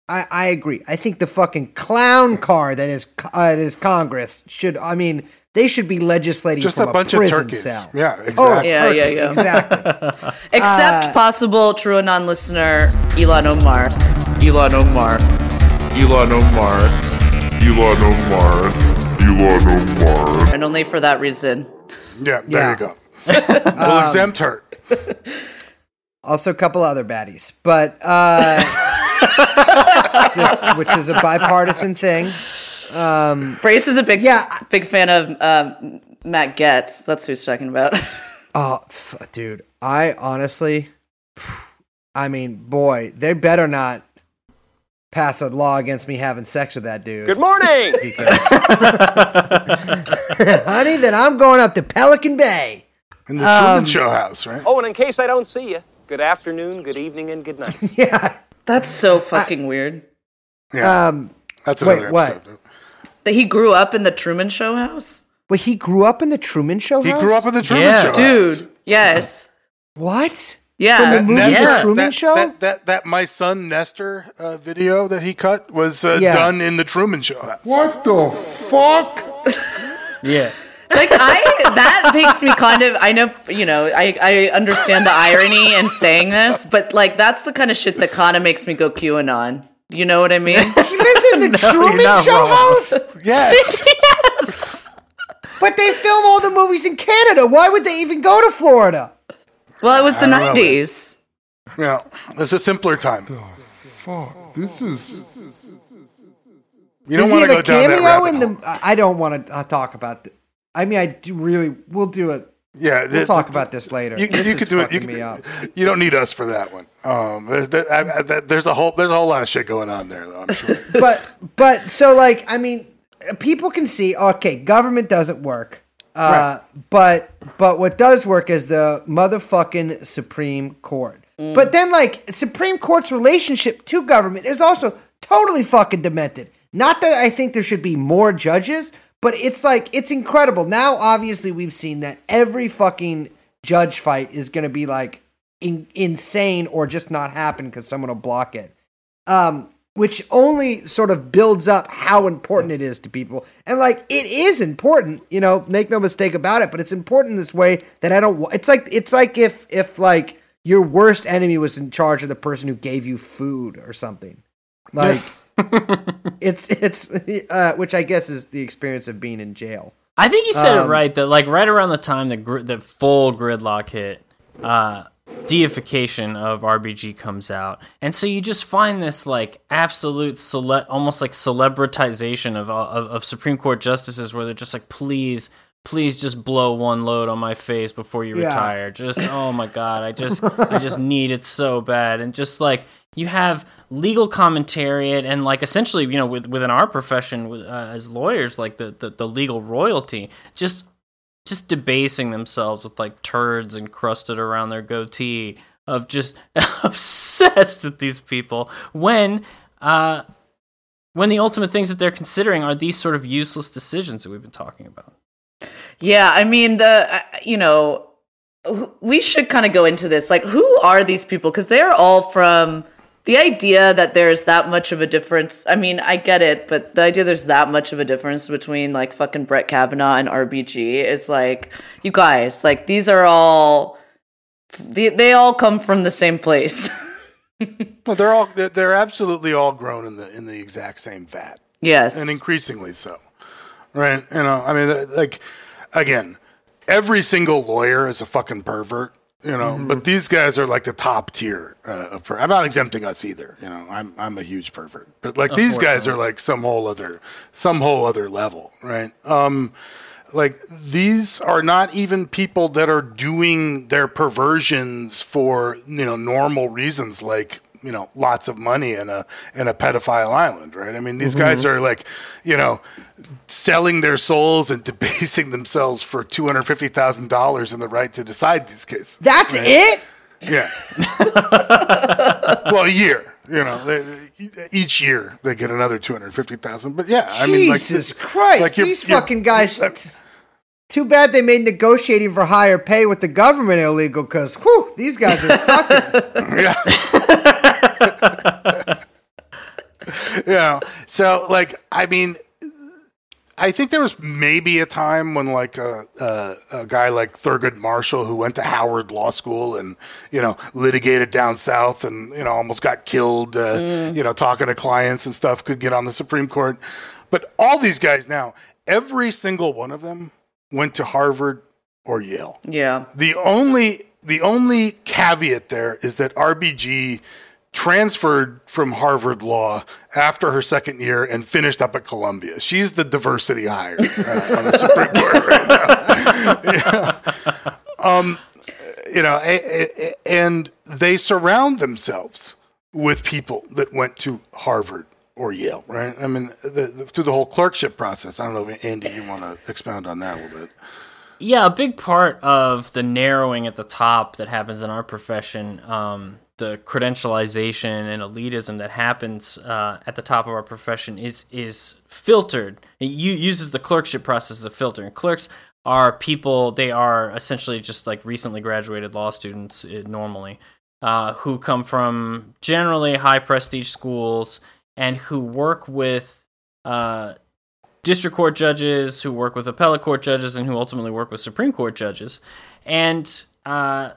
I, I agree. I think the fucking clown car that is uh, that is Congress should. I mean, they should be legislating Just from a bunch of turkeys. Cell. Yeah, Oh, exactly. Yeah, yeah, turkey, yeah. Exactly. Except Uh, possible TrueAnon listener Ilhan Omar. Ilhan Omar. Ilhan Omar. Ilhan Omar. Ilhan Omar. And only for that reason. Yeah, there Yeah. you go. we'll exempt her. also, a couple other baddies, but uh, this, which is a bipartisan thing. Brace is a big Yeah. big fan of um, Matt Gaetz. That's who he's talking about. Oh, f- dude, I honestly, I mean, boy, they better not pass a law against me having sex with that dude. Good morning. because honey, then I'm going up to Pelican Bay. In the Um, Truman Show house, right? Oh, and in case I don't see you, good afternoon, good evening, and good night. Yeah. That's so fucking weird. yeah, Um. that's wait, another what? episode. That he grew up in the Truman Show house? But he grew up in the Truman Show. He house? grew up in the Truman Yeah. Show Dude, house. yes. what? Yeah. From the movie Nestor- The Truman that, Show. That, that that my son Nestor uh, video that he cut was uh, Yeah. done in the Truman Show. What the fuck? Yeah. like I that makes me kind of I know you know I I understand the irony in saying this, but like that's the kind of shit that kind of makes me go QAnon. You know what I mean? he lives in the you're Truman not Show wrong. house. Yes. But they film all the movies in Canada. Why would they even go to Florida? Well, it was the I don't know. nineties. yeah, it's a simpler time. Fuck. This is. You don't want to go a down that cameo rabbit in hole. the? I- I don't want to uh, talk about. The, I mean, I do really. We'll do it. Yeah, We'll the- talk about this later. You, this you is could do it. You, fucking me up. could, you don't need us for that one. Um, there's, there, I, I, there's a whole there's a whole lot of shit going on there, though. I'm sure. but but so like I mean, people can see okay, government doesn't work. Uh, But but what does work is the motherfucking Supreme Court. But then like Supreme Court's relationship to government is also totally fucking demented. Not that I think there should be more judges, but it's like it's incredible. Now obviously we've seen that every fucking judge fight is going to be like in, insane or just not happen cuz someone will block it um, which only sort of builds up how important it is to people. And like it is important, you know, make no mistake about it. But it's important in this way that I don't. It's like it's like if if like your worst enemy was in charge of the person who gave you food or something, like. it's it's uh, which I guess is the experience of being in jail. I think you said Um, it right. That like right around the time the gr- the full gridlock hit, uh, deification of RBG comes out, and so you just find this like absolute cele- almost like celebritization of, of of Supreme Court justices, where they're just like, please. Please just blow one load on my face before you Yeah. retire. Just oh my god, I just I just need it so bad. And just like you have legal commentariat and like essentially you know with, within our profession with, uh, as lawyers like the, the, the legal royalty just just debasing themselves with like turds encrusted around their goatee of just obsessed with these people when uh when the ultimate things that they're considering are these sort of useless decisions that we've been talking about. Yeah, I mean the uh, you know we should kind of go into this like who are these people? Because they're all from the idea that there's that much of a difference. I mean, I get it, but the idea there's that much of a difference between like fucking Brett Kavanaugh and RBG is like you guys, like these are all they, they all come from the same place. Well, they're all they're, they're absolutely all grown in the in the exact same vat. yes. and increasingly so. Right? You know, I mean, like, again, every single lawyer is a fucking pervert. You know, but these guys are like the top tier uh, of. Per- I'm not exempting us either. You know, I'm I'm a huge pervert, but like these guys are like some whole other some whole other level, right? Um, like these are not even people that are doing their perversions for you know normal reasons like you know lots of money in a in a pedophile island right i mean these mm-hmm. guys are like you know selling their souls and debasing themselves for $250000 in the right to decide these cases That's right? it. yeah well a year you know they, each year they get another 250000 but yeah i mean like Jesus Christ, like you're- these you're- fucking guys. Uh, too bad they made negotiating for higher pay with the government illegal, because whew, these guys are suckers. yeah. So, like, I mean, I think there was maybe a time when, like, a, a, a guy like Thurgood Marshall, who went to Howard Law School and, you know, litigated down south and, you know, almost got killed, uh, you know, talking to clients and stuff, could get on the Supreme Court. But all these guys now, every single one of them went to Harvard or Yale. yeah. The only the only caveat there is that RBG transferred from Harvard Law after her second year and finished up at Columbia. She's the diversity hire uh, on the Supreme Court right now. Yeah. Um, you know, a- a- and they surround themselves with people that went to Harvard or Yale, right? I mean, the, the, through the whole clerkship process. I don't know, if Andy, you want to expound on that a little bit? Yeah, a big part of the narrowing at the top that happens in our profession, um, the credentialization and elitism that happens uh, at the top of our profession is is filtered. It uses the clerkship process as a filter. And clerks are people; they are essentially just like recently graduated law students uh, normally, uh, who come from generally high prestige schools and who work with. Uh, district court judges who work with appellate court judges and who ultimately work with Supreme Court judges. And uh,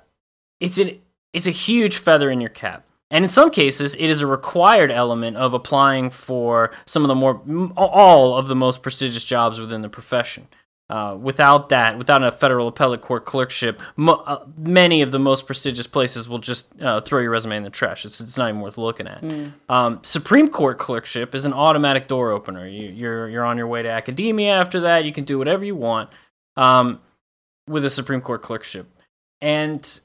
it's an it's a huge feather in your cap. And in some cases, it is a required element of applying for some of the more all of the most prestigious jobs within the profession. Uh, without that, without a federal appellate court clerkship, mo- uh, many of the most prestigious places will just uh, throw your resume in the trash. It's, it's not even worth looking at. Um, Supreme Court clerkship is an automatic door opener. You, you're you're on your way to academia after that. You can do whatever you want um, with a Supreme Court clerkship, and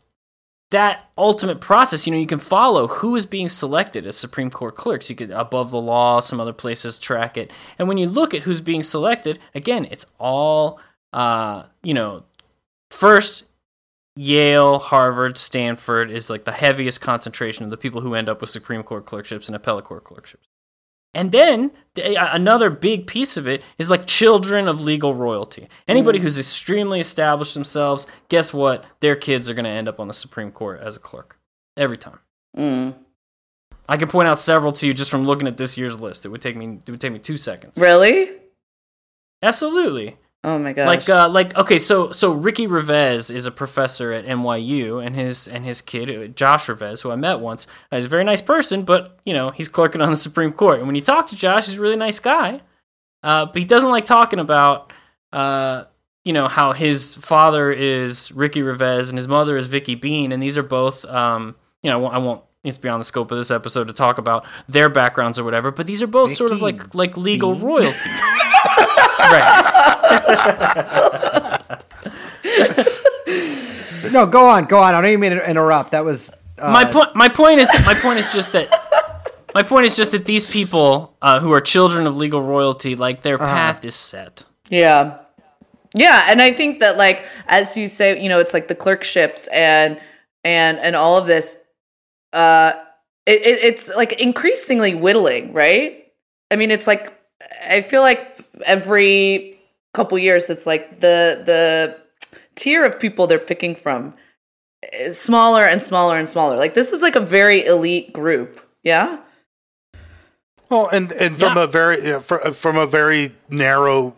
that ultimate process, you know, you can follow who is being selected as Supreme Court clerks. You could above the law, some other places track it, and when you look at who's being selected, again, it's all uh, you know, first Yale, Harvard, Stanford is like the heaviest concentration of the people who end up with Supreme Court clerkships and appellate court clerkships. And then th- another big piece of it is like children of legal royalty. Anybody who's extremely established themselves, guess what? Their kids are going to end up on the Supreme Court as a clerk every time. Mm. I can point out several to you just from looking at this year's list. It would take me it would take me 2 seconds. Really? Absolutely. Oh my gosh. Like uh like okay, so so Ricky Revesz is a professor at NYU and his and his kid uh, Josh Revesz, who I met once, uh, is a very nice person, but you know, he's clerking on the Supreme Court. And when you talk to Josh, he's a really nice guy. Uh but he doesn't like talking about uh you know how his father is Ricky Revesz and his mother is Vicki Been and these are both um you know, I won't- I won't it's beyond the scope of this episode to talk about their backgrounds or whatever, but these are both sort of like like legal royalty. right. No, go on, go on. I don't even mean to interrupt. That was uh, my point my point is my point is just that my point is just that these people uh, who are children of legal royalty like their path is set Yeah. Yeah, and I think that like as you say, you know, it's like the clerkships and and and all of this uh it, it it's like increasingly whittling, right? I mean, it's like I feel like every couple years it's like the the tier of people they're picking from is smaller and smaller and smaller. Like this is like a very elite group. Yeah? Well, and and from Yeah. a very yeah, fr- uh, from a very narrow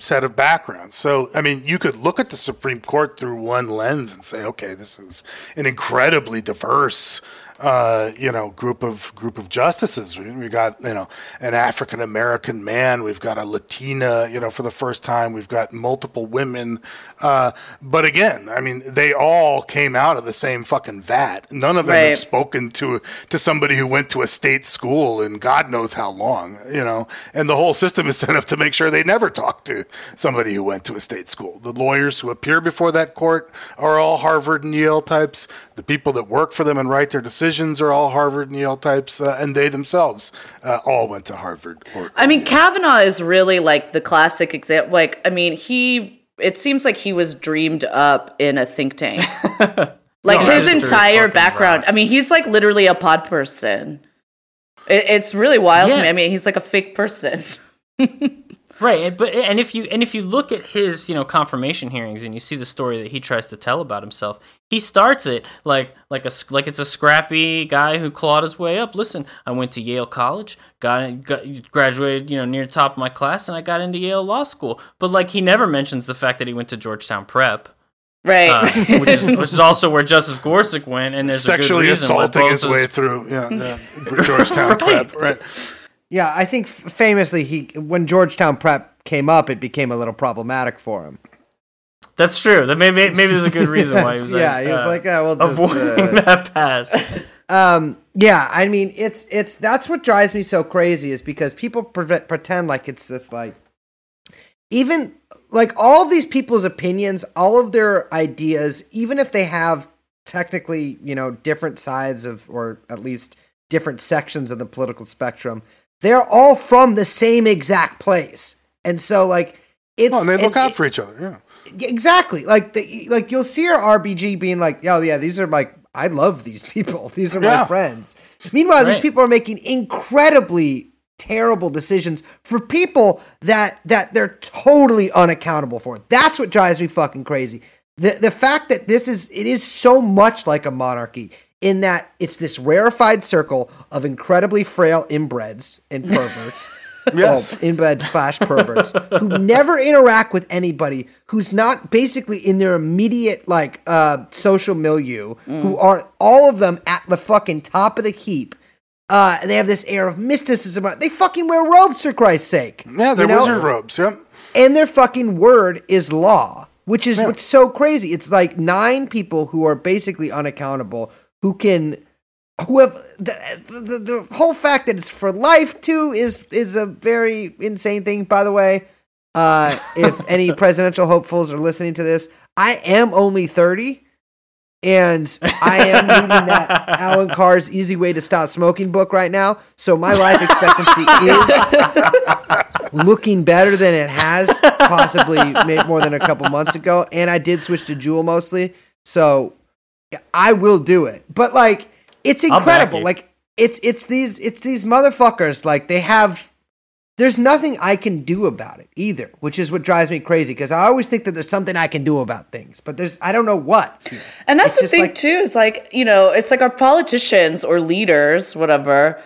set of backgrounds. So, I mean, you could look at the Supreme Court through one lens and say, okay, this is an incredibly diverse, uh, you know, group of group of justices. We, we got you know an African American man. We've got a Latina. You know, for the first time, we've got multiple women. Uh, but again, I mean, they all came out of the same fucking vat. None of them Right. have spoken to to somebody who went to a state school in God knows how long, you know. And the whole system is set up to make sure they never talk to somebody who went to a state school. The lawyers who appear before that court are all Harvard and Yale types. The people that work for them and write their decisions are all Harvard and Yale types, uh, and they themselves uh, all went to Harvard. Or, I mean, Kavanaugh is really like the classic example. Like, I mean, he. It seems like he was dreamed up in a think tank. like No, his entire fucking background. I mean, he's like literally a pod person. It, it's really wild to me. I mean, he's like a fake person. right and- but and if you and if you look at his you know confirmation hearings and you see the story that he tries to tell about himself he starts it like like a s- like it's a scrappy guy who clawed his way up listen i went to yale college got, got graduated you know near the top of my class and i got into yale law school but like he never mentions the fact that he went to georgetown prep right. uh, which, is, which is also where Justice Gorsuch went, and there's a good sexually reason why assaulting both his way through yeah, yeah, Georgetown Right. prep, right? Yeah. I think f- famously he when Georgetown Prep came up, it became a little problematic for him. That's true. That maybe maybe there's a good reason why he was yeah, like, he was uh, like, oh, well, just, avoiding uh, that pass. Um, yeah, I mean, it's it's that's what drives me so crazy is because people pre- pretend like it's this like even like all these people's opinions, all of their ideas, even if they have technically, you know, different sides of or at least different sections of the political spectrum, they're all from the same exact place. And so like it's Oh, and they look it- out for each other. Yeah. Exactly. Like the, like you'll see our RBG being like, "Oh yeah, these are like I love these people. These are my Yeah. friends." Meanwhile, these people are making incredibly terrible decisions for people that that they're totally unaccountable for. That's what drives me fucking crazy. The the fact that this is it is so much like a monarchy in that it's this rarefied circle of incredibly frail inbreds and perverts. Yes. well, inbred slash perverts who never interact with anybody who's not basically in their immediate like uh social milieu who are all of them at the fucking top of the heap uh and they have this air of mysticism about they fucking wear robes for christ's sake Yeah, they're you know? wizard robes. Yep. and their fucking word is law, which is what's so crazy. It's like nine people who are basically unaccountable who can who have the, the, the whole fact that it's for life too is is a very insane thing by the way uh if any presidential hopefuls are listening to this i am only 30 And I am reading that Allen Carr's Easy Way to Stop Smoking book right now. So my life expectancy is looking better than it has possibly made more than a couple months ago. And I did switch to Juul mostly. So I will do it. But like it's incredible. Like it's it's these it's these motherfuckers like they have there's nothing I can do about it either, which is what drives me crazy because I always think that there's something I can do about things, but there's I don't know what. And that's It's the thing like- too, is like, you know, it's like our politicians or leaders, whatever,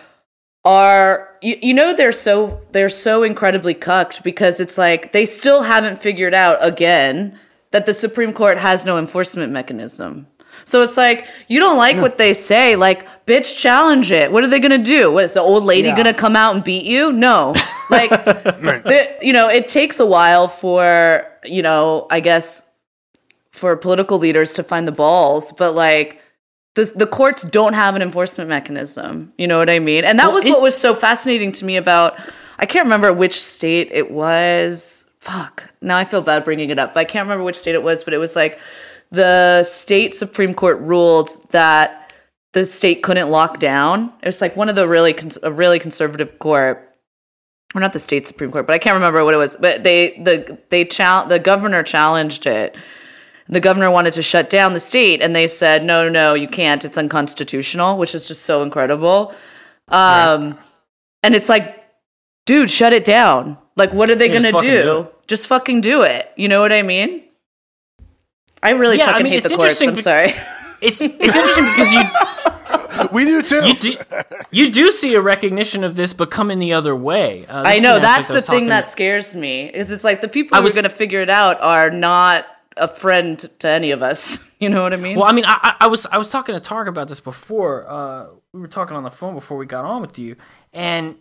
are you, you know they're so they're so incredibly cucked because it's like they still haven't figured out again that the Supreme Court has no enforcement mechanism. So it's like you don't like what they say, like bitch, challenge it. What are they gonna do? What is the old lady Yeah. gonna come out and beat you? No, like, the, you know, it takes a while for you know, I guess for political leaders to find the balls, but like the the courts don't have an enforcement mechanism. You know what I mean? And that Well, was it- what was so fascinating to me about I can't remember which state it was. Fuck. Now I feel bad bringing it up, but I can't remember which state it was, but it was like the state supreme court ruled that the state couldn't lock down. It was like one of the really cons- a really conservative court or not the state supreme court, but I can't remember what it was. But they the they chal- the governor challenged it. The governor wanted to shut down the state, and they said, "No, no, you can't. It's unconstitutional," which is just so incredible. Um, and it's like, dude, shut it down. Like, what are they gonna do? do. Just fucking do it. You know what I mean? I really Yeah, I fucking mean, hate it's the courts. interesting I'm be- sorry. It's it's interesting because you We do too. you do, you do see a recognition of this, but coming the other way. Uh, I know that's I the thing talking- that scares me. Is it's like the people I who was- are going to figure it out are not a friend to any of us. You know what I mean? Well, I mean, I, I I was I was talking to Tark about this before. Uh, we were talking on the phone before we got on with you, and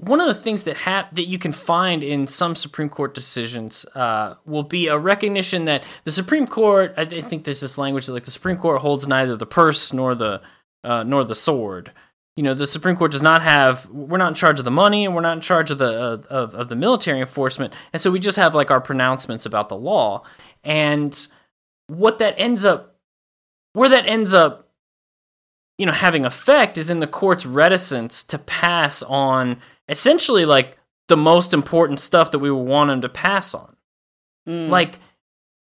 one of the things that hap- that you can find in some Supreme Court decisions uh, will be a recognition that the Supreme Court. I, th- I think there's this language that like the Supreme Court holds neither the purse nor the uh, nor the sword. You know, the Supreme Court does not have. We're not in charge of the money, and we're not in charge of the uh, of, of the military enforcement, and so we just have like our pronouncements about the law and what that ends up where that ends up you know having effect is in the court's reticence to pass on essentially like the most important stuff that we would want them to pass on. Mm. like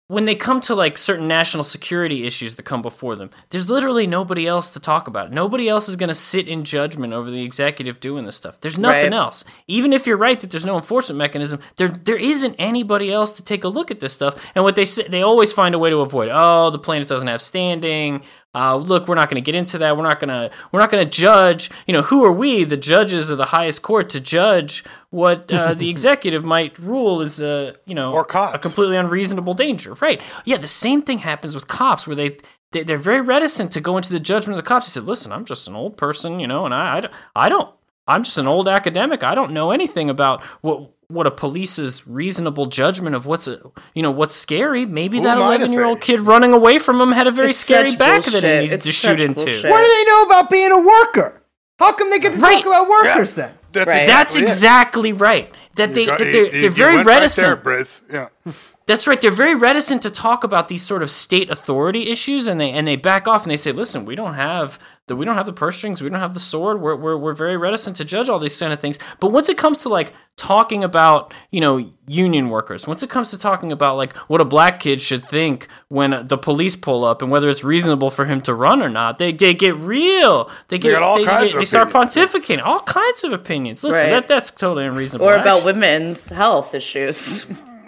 when they come to like certain national security issues that come before them there's literally nobody else to talk about it. Nobody else is going to sit in judgment over the executive doing this stuff. There's nothing Right. else. Even if you're right that there's no enforcement mechanism there there isn't anybody else to take a look at this stuff. And what they say they always find a way to avoid oh the plaintiff doesn't have standing uh, look we're not going to get into that we're not going to we're not going to judge you know who are we the judges of the highest court to judge what uh, the executive might rule is a you know Or a completely unreasonable danger right yeah the same thing happens with cops where they they- they're very reticent to go into the judgment of the cops. He said, "Listen, I'm just an old person, you know, and I, I, don't- I don't, I'm just an old academic. I don't know anything about what what a police's reasonable judgment of what's a, you know what's scary. Maybe Who that am I to 11 year old kid running away from him had a very It's scary such back that bullshit. he needed It's to such shoot into. bullshit. What do they know about being a worker? How come they get to Right. talk about workers then? That's Right. That's exactly it. exactly right. That they got- that they're, you- they're you very went right reticent. there, Yeah. That's right. They're very reticent to talk about these sort of state authority issues, and they and they back off and they say, "Listen, we don't have the we don't have the purse strings, we don't have the sword. We're we're we're very reticent to judge all these kind of things." But once it comes to like talking about you know union workers, once it comes to talking about like what a black kid should think when the police pull up and whether it's reasonable for him to run or not, they, they get real. They get got all they, kinds they, of they start opinions. pontificating all kinds of opinions. Listen, Right. that that's totally unreasonable. or about actually. women's health issues.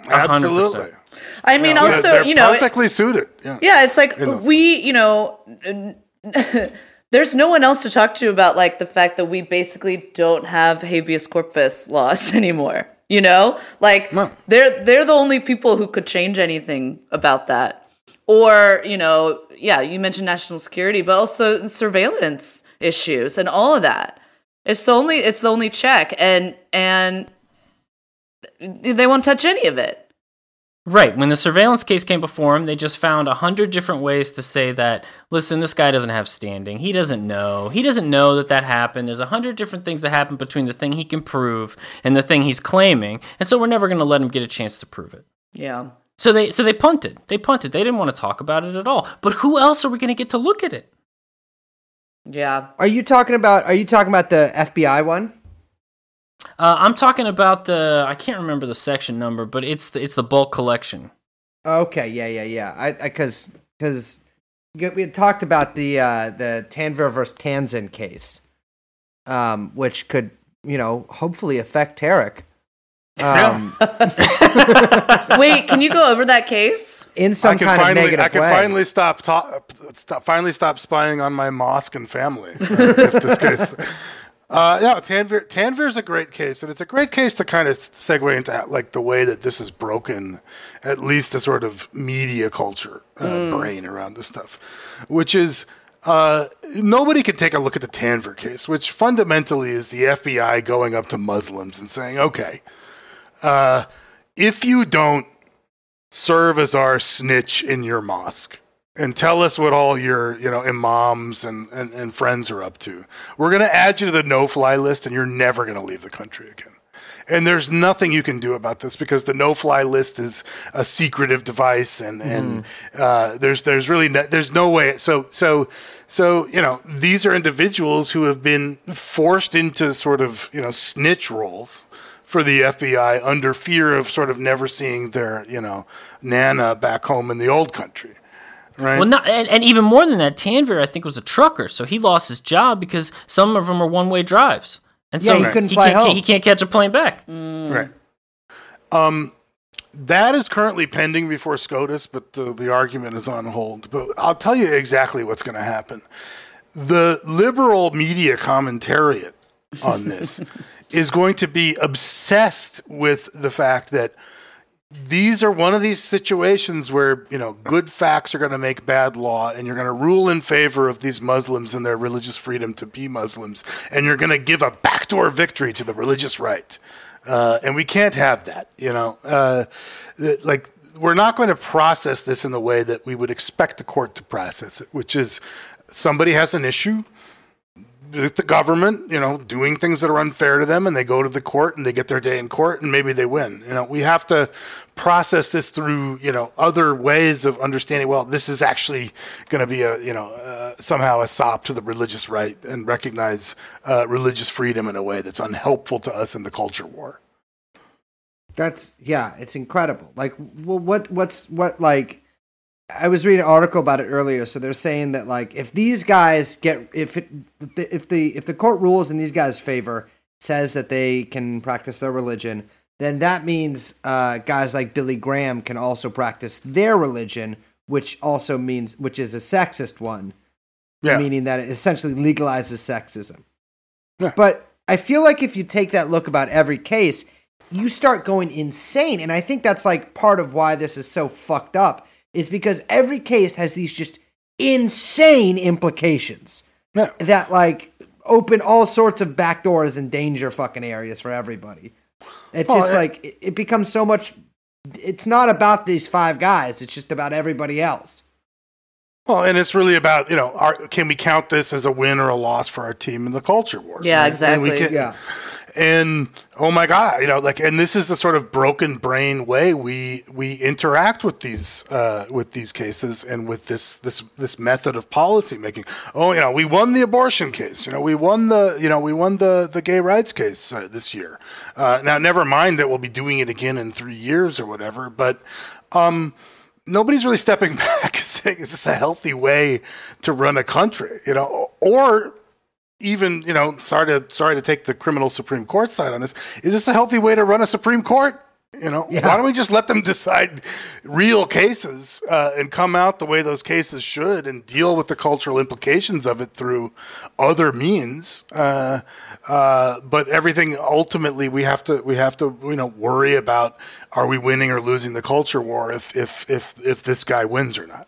Absolutely. I mean, Yeah, also, they're you know, it- perfectly suited. Yeah. Yeah, it's like Enough. we, you know, there's no one else to talk to about like the fact that we basically don't have habeas corpus laws anymore. You know, like No. they're they're the only people who could change anything about that. Or you know, yeah, you mentioned national security, but also surveillance issues and all of that. It's the only it's the only check, and and they won't touch any of it. Right. When the surveillance case came before him, they just found a hundred different ways to say that, listen, this guy doesn't have standing. He doesn't know. He doesn't know that that happened. There's a hundred different things that happen between the thing he can prove and the thing he's claiming. And so we're never going to let him get a chance to prove it. Yeah. So they so they punted. They punted. They didn't want to talk about it at all. But who else are we going to get to look at it? Yeah. Are you talking about? Are you talking about the FBI one? Uh, I'm talking about the I can't remember the section number, but it's the, it's the bulk collection. Okay, yeah, yeah, yeah. I because because we had talked about the uh, the Tanvir versus Tanzin case, um, which could you know hopefully affect Tarek. Um, Wait, can you go over that case? in I some can kind finally, of negative I can way. finally stop, ta- stop, finally stop spying on my mosque and family. uh, if this case, uh, yeah, Tanvir, Tanvir's a great case, and it's a great case to kind of segue into like the way that this is broken, at least the sort of media culture uh, brain around this stuff, which is. Uh, nobody can take a look at the Tanvir case, which fundamentally is the FBI going up to Muslims and saying, "Okay, uh, if you don't serve as our snitch in your mosque and tell us what all your you know imams and, and, and friends are up to. We're going to add you to the no-fly list and you're never going to leave the country again. And there's nothing you can do about this because the no-fly list is a secretive device and and uh, there's there's really no, there's no way so so so you know these are individuals who have been forced into sort of you know snitch roles for the FBI under fear of sort of never seeing their, you know, nana back home in the old country. Right? Well, not, and, and even more than that, Tanvir I think was a trucker, so he lost his job because some of them are one way drives, and so Yeah, he couldn't fly can't, home. He can't catch a plane back. Right. Um, that is currently pending before SCOTUS, but the, the argument is on hold. But I'll tell you exactly what's going to happen. The liberal media commentariat on this is going to be obsessed with the fact that these are one of these situations where you know good facts are going to make bad law and you're going to rule in favor of these muslims and their religious freedom to be muslims and you're going to give a backdoor victory to the religious right. Uh, and we can't have that you know? Uh, like we're not going to process this in the way that we would expect the court to process it which is somebody has an issue the government, you know, doing things that are unfair to them, and they go to the court and they get their day in court, and maybe they win. You know, we have to process this through, you know, other ways of understanding. Well, this is actually going to be a, you know, uh, somehow a sop to the religious right, and recognize uh, religious freedom in a way that's unhelpful to us in the culture war. That's yeah, it's incredible. Like, well, what what's what like? I was reading an article about it earlier. So they're saying that like if these guys get if it if the if the court rules in these guys' favor says that they can practice their religion, then that means uh, guys like Billy Graham can also practice their religion, which also means which is a sexist one, Yeah. meaning that it essentially legalizes sexism. Yeah. But I feel like if you take that look about every case, you start going insane. And I think that's like part of why this is so fucked up, is because every case has these just insane implications Yeah. that like open all sorts of back doors and danger fucking areas for everybody. It's Well, just it- like it, it becomes so much. It's not about these five guys. It's just about everybody else. Well, and it's really about you know, our, can we count this as a win or a loss for our team in the culture war? Yeah, right? And we exactly. can- Yeah. And oh my god you know like and this is the sort of broken brain way we we interact with these uh with these cases and with this this this method of policy making oh you know we won the abortion case you know we won the you know we won the the gay rights case uh, this year. Uh now never mind that we'll be doing it again in 3 years or whatever but um nobody's really stepping back and saying is this a healthy way to run a country you know or even you know sorry to sorry to take the criminal supreme court side on this. Is this a healthy way to run a supreme court? You know Yeah. why don't we just let them decide real cases uh, and come out the way those cases should and deal with the cultural implications of it through other means? Uh, uh, but everything ultimately we have to we have to you know worry about are we winning or losing the culture war if if if if this guy wins or not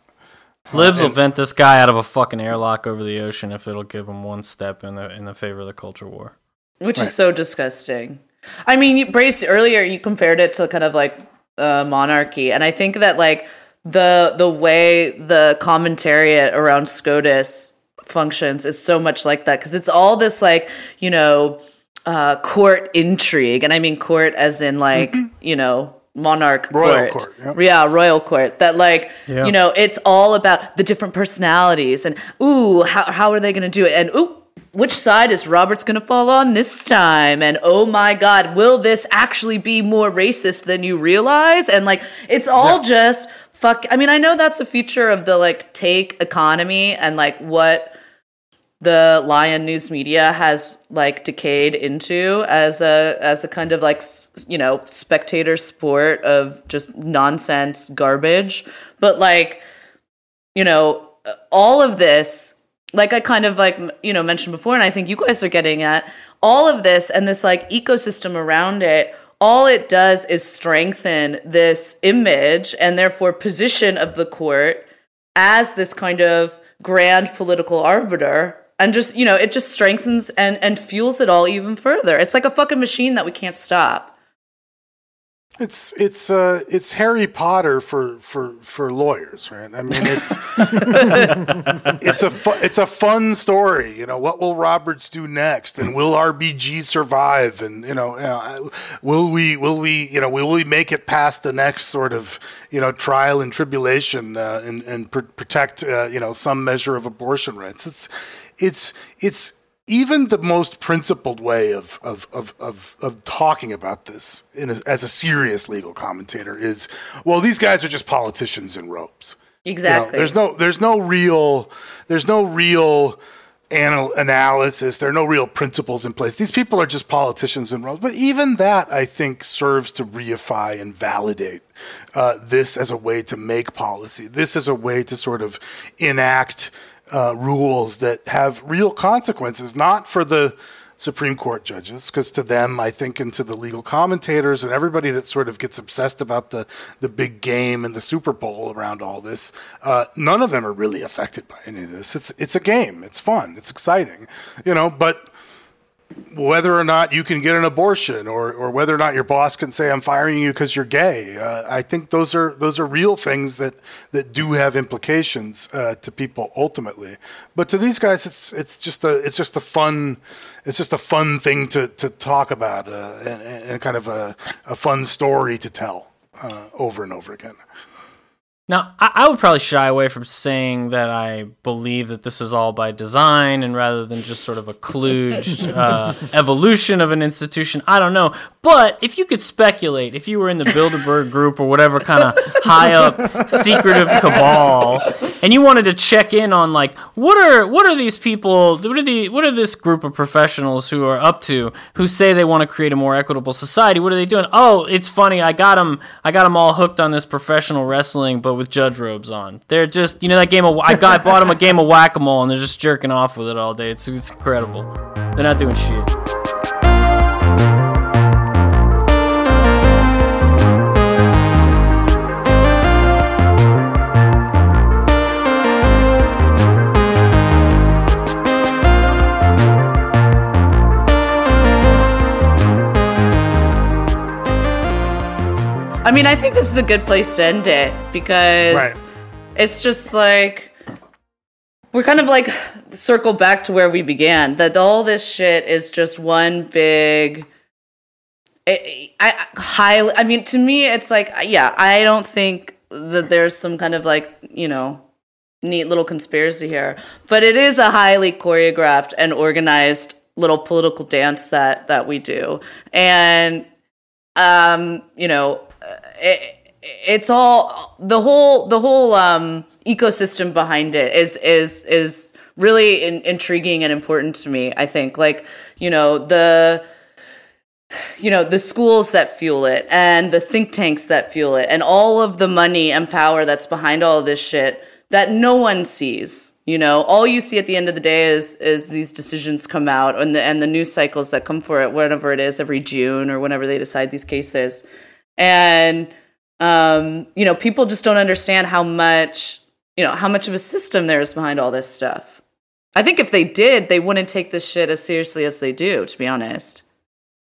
Libs will vent this guy out of a fucking airlock over the ocean if it'll give him one step in the in the favor of the culture war. which is so disgusting. I mean, you Brace earlier you compared it to kind of like uh, monarchy, and I think that like the the way the commentariat around SCOTUS functions is so much like that because it's all this like you know uh, court intrigue, and I mean court as in like you know monarch Royal court. court, yep. Yeah, royal court. That like Yeah. you know, it's all about the different personalities and ooh, how how are they going to do it? And ooh, which side is Roberts going to fall on this time? And oh my god, will this actually be more racist than you realize? And like it's all just fuck I mean, I know that's a feature of the like take economy and like what the lion news media has like decayed into as a as a kind of like you know spectator sport of just nonsense garbage. But like you know all of this like i kind of like you know mentioned before and i think you guys are getting at all of this and this like ecosystem around it all it does is strengthen this image and therefore position of the court as this kind of grand political arbiter and just you know it just strengthens and and fuels it all even further. It's like a fucking machine that we can't stop It's it's uh it's Harry Potter for for for lawyers, right? I mean, it's it's a fu- it's a fun story. You know, what will Roberts do next, and will RBG survive? And you know, you know, will we will we you know will we make it past the next sort of you know trial and tribulation uh, and and pr- protect uh, you know some measure of abortion rights? It's it's it's even the most principled way of of of of, of talking about this in a, as a serious legal commentator is well these guys are just politicians in robes. You know, exactly. there's no there's no real there's no real anal- analysis there are no real principles in place. These people are just politicians in robes. But even that i think serves to reify and validate uh, this as a way to make policy. This as a way to sort of enact uh, rules that have real consequences, not for the Supreme Court judges, because to them, I think, and to the legal commentators and everybody that sort of gets obsessed about the, the big game and the Super Bowl around all this, uh, none of them are really affected by any of this. It's it's a game. It's fun. It's exciting, you know. But whether or not you can get an abortion or, or whether or not your boss can say I'm firing you because you're gay. Uh, I think those are those are real things that that do have implications uh, to people ultimately. But to these guys, it's it's just a it's just a fun it's just a fun thing to, to talk about uh, and, and kind of a, a fun story to tell uh, over and over again. Now, I, I would probably shy away from saying that I believe that this is all by design and rather than just sort of a kludged uh, evolution of an institution. I don't know. But if you could speculate, if you were in the Bilderberg group or whatever kind of high up secretive cabal, and you wanted to check in on like what are what are these people what are the what are this group of professionals who are up to who say they want to create a more equitable society what are they doing oh it's funny i got them i got them all hooked on this professional wrestling but with judge robes on. They're just you know that game of i got I bought them a game of whack-a-mole and they're just jerking off with it all day. It's, it's incredible. They're not doing shit I mean, I think this is a good place to end it because Right. it's just like we're kind of like circle back to where we began. That all this shit is just one big. I, I highly. I mean, to me, it's like yeah. I don't think that there's some kind of like you know neat little conspiracy here, but it is a highly choreographed and organized little political dance that that we do, and um, you know, it, it's all the whole the whole um, ecosystem behind it is is is really in, intriguing and important to me. I think, like you know, the you know the schools that fuel it and the think tanks that fuel it and all of the money and power that's behind all this shit that no one sees you know all you see at the end of the day is is these decisions come out and the and the news cycles that come for it whenever it is every june or whenever they decide these cases and um you know people just don't understand how much you know how much of a system there is behind all this stuff. I think if they did they wouldn't take this shit as seriously as they do to be honest.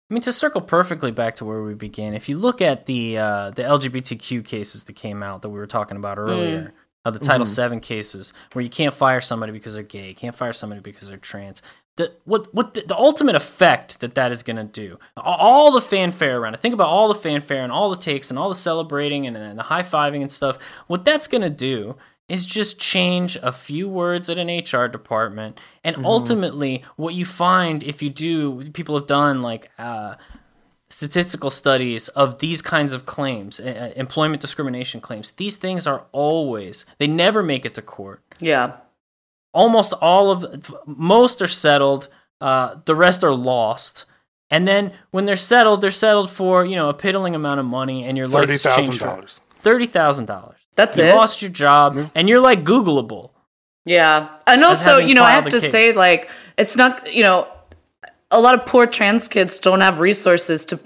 I mean, to circle perfectly back to where we began, if you look at the uh, the LGBTQ cases that came out that we were talking about earlier, of the Title VII cases where you can't fire somebody because they're gay, can't fire somebody because they're trans. The, what what the, the ultimate effect that that is going to do? All the fanfare around it. Think about all the fanfare and all the takes and all the celebrating and, and the high fiving and stuff. What that's going to do is just change a few words at an HR department, and ultimately, what you find if you do, people have done like. Uh, statistical studies of these kinds of claims, uh, employment discrimination claims. These things are always, they never make it to court. Yeah. Almost all of, most are settled, uh, the rest are lost. And then when they're settled, they're settled for, you know, a piddling amount of money and your life Thirty is thousand changed. dollars. $30,000. That's you it. lost your job and you're like Googleable. Yeah. And also, you know, I have to a say, like, it's not, you know, a lot of poor trans kids don't have resources to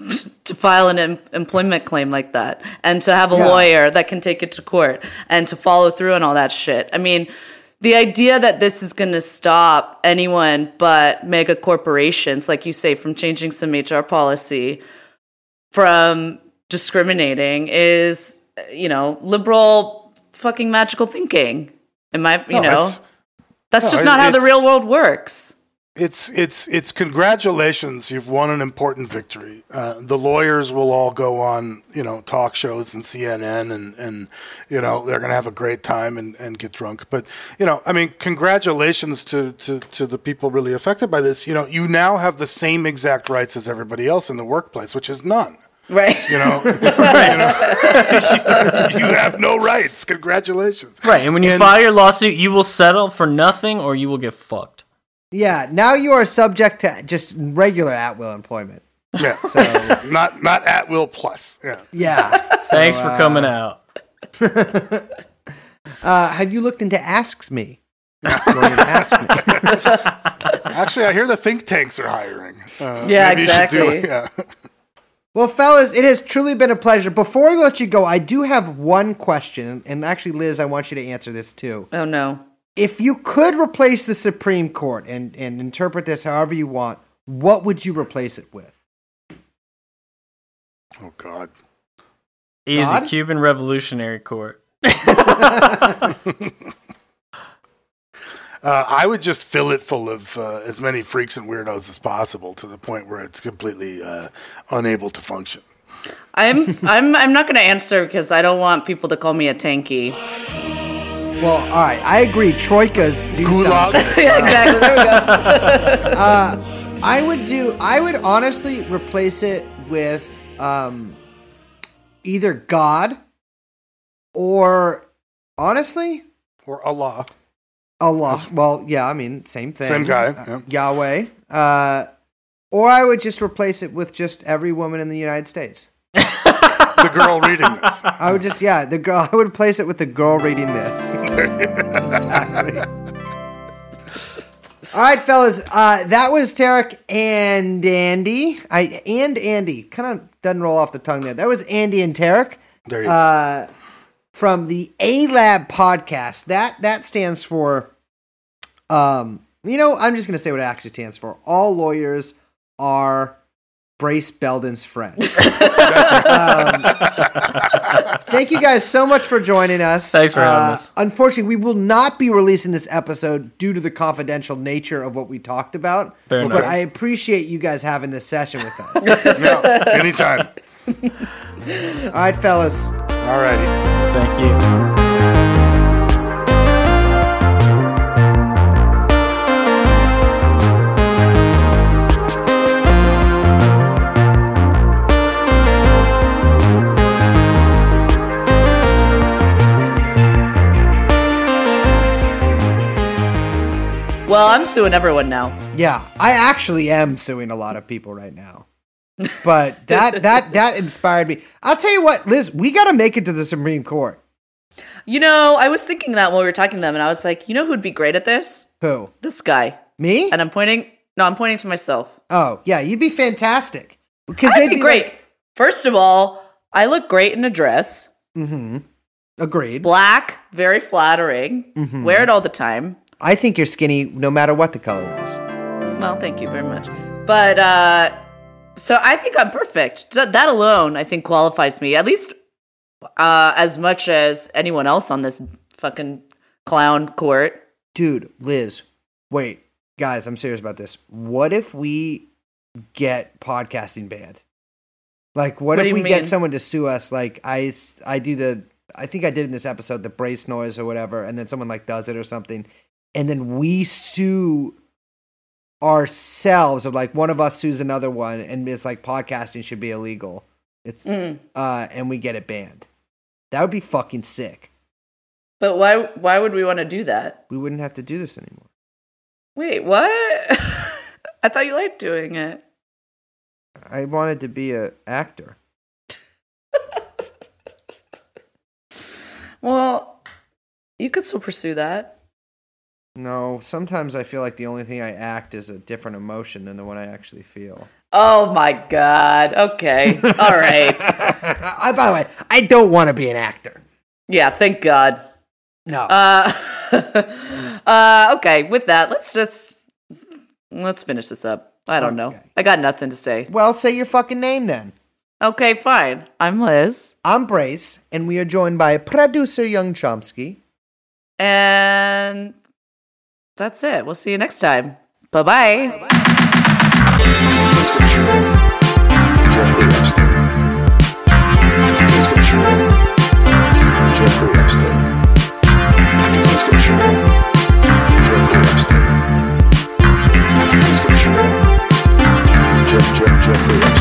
to file an em- employment claim like that and to have a Yeah. lawyer that can take it to court and to follow through and all that shit. I mean, the idea that this is going to stop anyone but mega corporations, like you say, from changing some HR policy, from discriminating is, you know, liberal fucking magical thinking. In my, you No, know, that's no, just not how the real world works. It's it's it's congratulations. You've won an important victory. Uh, the lawyers will all go on, you know, talk shows and CNN, and and you know they're going to have a great time and, and get drunk. But you know, I mean, congratulations to, to to the people really affected by this. You know, you now have the same exact rights as everybody else in the workplace, which is none. Right. You know, you, know? you have no rights. Congratulations. Right. And when you And- file your lawsuit, you will settle for nothing or you will get fucked. Yeah, now you are subject to just regular at will employment. Yeah. So not not at will plus. Yeah. yeah. So, Thanks for uh, coming out. Uh, have you looked into Asks Me? Ask Me. Actually, I hear the think tanks are hiring. Uh, Yeah, maybe you do exactly. yeah. Well, fellas, it has truly been a pleasure. Before we let you go, I do have one question, and actually, Liz, I want you to answer this too. Oh no. If you could replace the Supreme Court and, and interpret this however you want, what would you replace it with? Oh God. Easy. God? Cuban Revolutionary Court. Uh, I would just fill it full of uh, as many freaks and weirdos as possible to the point where it's completely uh, unable to function. I'm I'm I'm not going to answer because I don't want people to call me a tanky. Well, all right, I agree. Troikas do Gulag. sound- yeah, exactly. There we go. I would do. I would honestly replace it with um, either God or honestly or Allah. Allah. Well, yeah, I mean same thing. Same guy, Uh, yeah. Yahweh. Uh, or I would just replace it with just every woman in the United States. The girl reading this. I would just yeah, the girl. I would place it with the girl reading this. exactly. All right, fellas. Uh, that was Tarek and Andy. I and Andy kind of doesn't roll off the tongue there. That was Andy and Tarek There you go. uh, from the ALAB podcast. That that stands for, um, you know, I'm just gonna say what it actually stands for. All lawyers are Brace Belden's friends. Um, thank you guys so much for joining us. Thanks for having Uh, us. Unfortunately, we will not be releasing this episode due to the confidential nature of what we talked about. Fair but enough. I appreciate you guys having this session with us. no, anytime. All right, fellas. All righty. Thank you. Well, I'm suing everyone now. Yeah, I actually am suing a lot of people right now. But that that that inspired me. I'll tell you what, Liz, we got to make it to the Supreme Court. You know, I was thinking that while we were talking to them, and I was like, you know who'd be great at this? Who? This guy. Me? And I'm pointing. No, I'm pointing to myself. Oh, yeah, you'd be fantastic. Because they'd be great. like- First of all, I look great in a dress. Mm-hmm. Agreed. Black, very flattering. Mm-hmm. Wear it all the time. I think you're skinny no matter what the color is. Well, thank you very much. But uh so I think I'm perfect. That alone I think qualifies me at least uh as much as anyone else on this fucking clown court. Dude, Liz, wait, guys, I'm serious about this. What if we get podcasting banned? Like, what, What if we get someone to sue us? Like, I, I do the, I think I did in this episode the brace noise or whatever, and then someone like does it or something, and then we sue ourselves, or like one of us sues another one, and it's like podcasting should be illegal. It's, Mm. uh, and we get it banned. That would be fucking sick. But why why would we want to do that? We wouldn't have to do this anymore. Wait, what? I thought you liked doing it. I wanted to be a actor. Well, you could still pursue that. No, sometimes I feel like the only thing I act is a different emotion than the one I actually feel. Oh my god. Okay. All right. I, by the way, I don't want to be an actor. Yeah, thank God. No. Uh, uh, okay, with that, let's just let's finish this up. I don't know. I got nothing to say. well, say your fucking name then. Okay, fine. I'm Liz, I'm Brace, and we are joined by producer Young Chomsky. and that's it. We'll see you next time. Bye bye. Jeffrey Epstein. Jeff, Jeff, Jeffrey Epstein.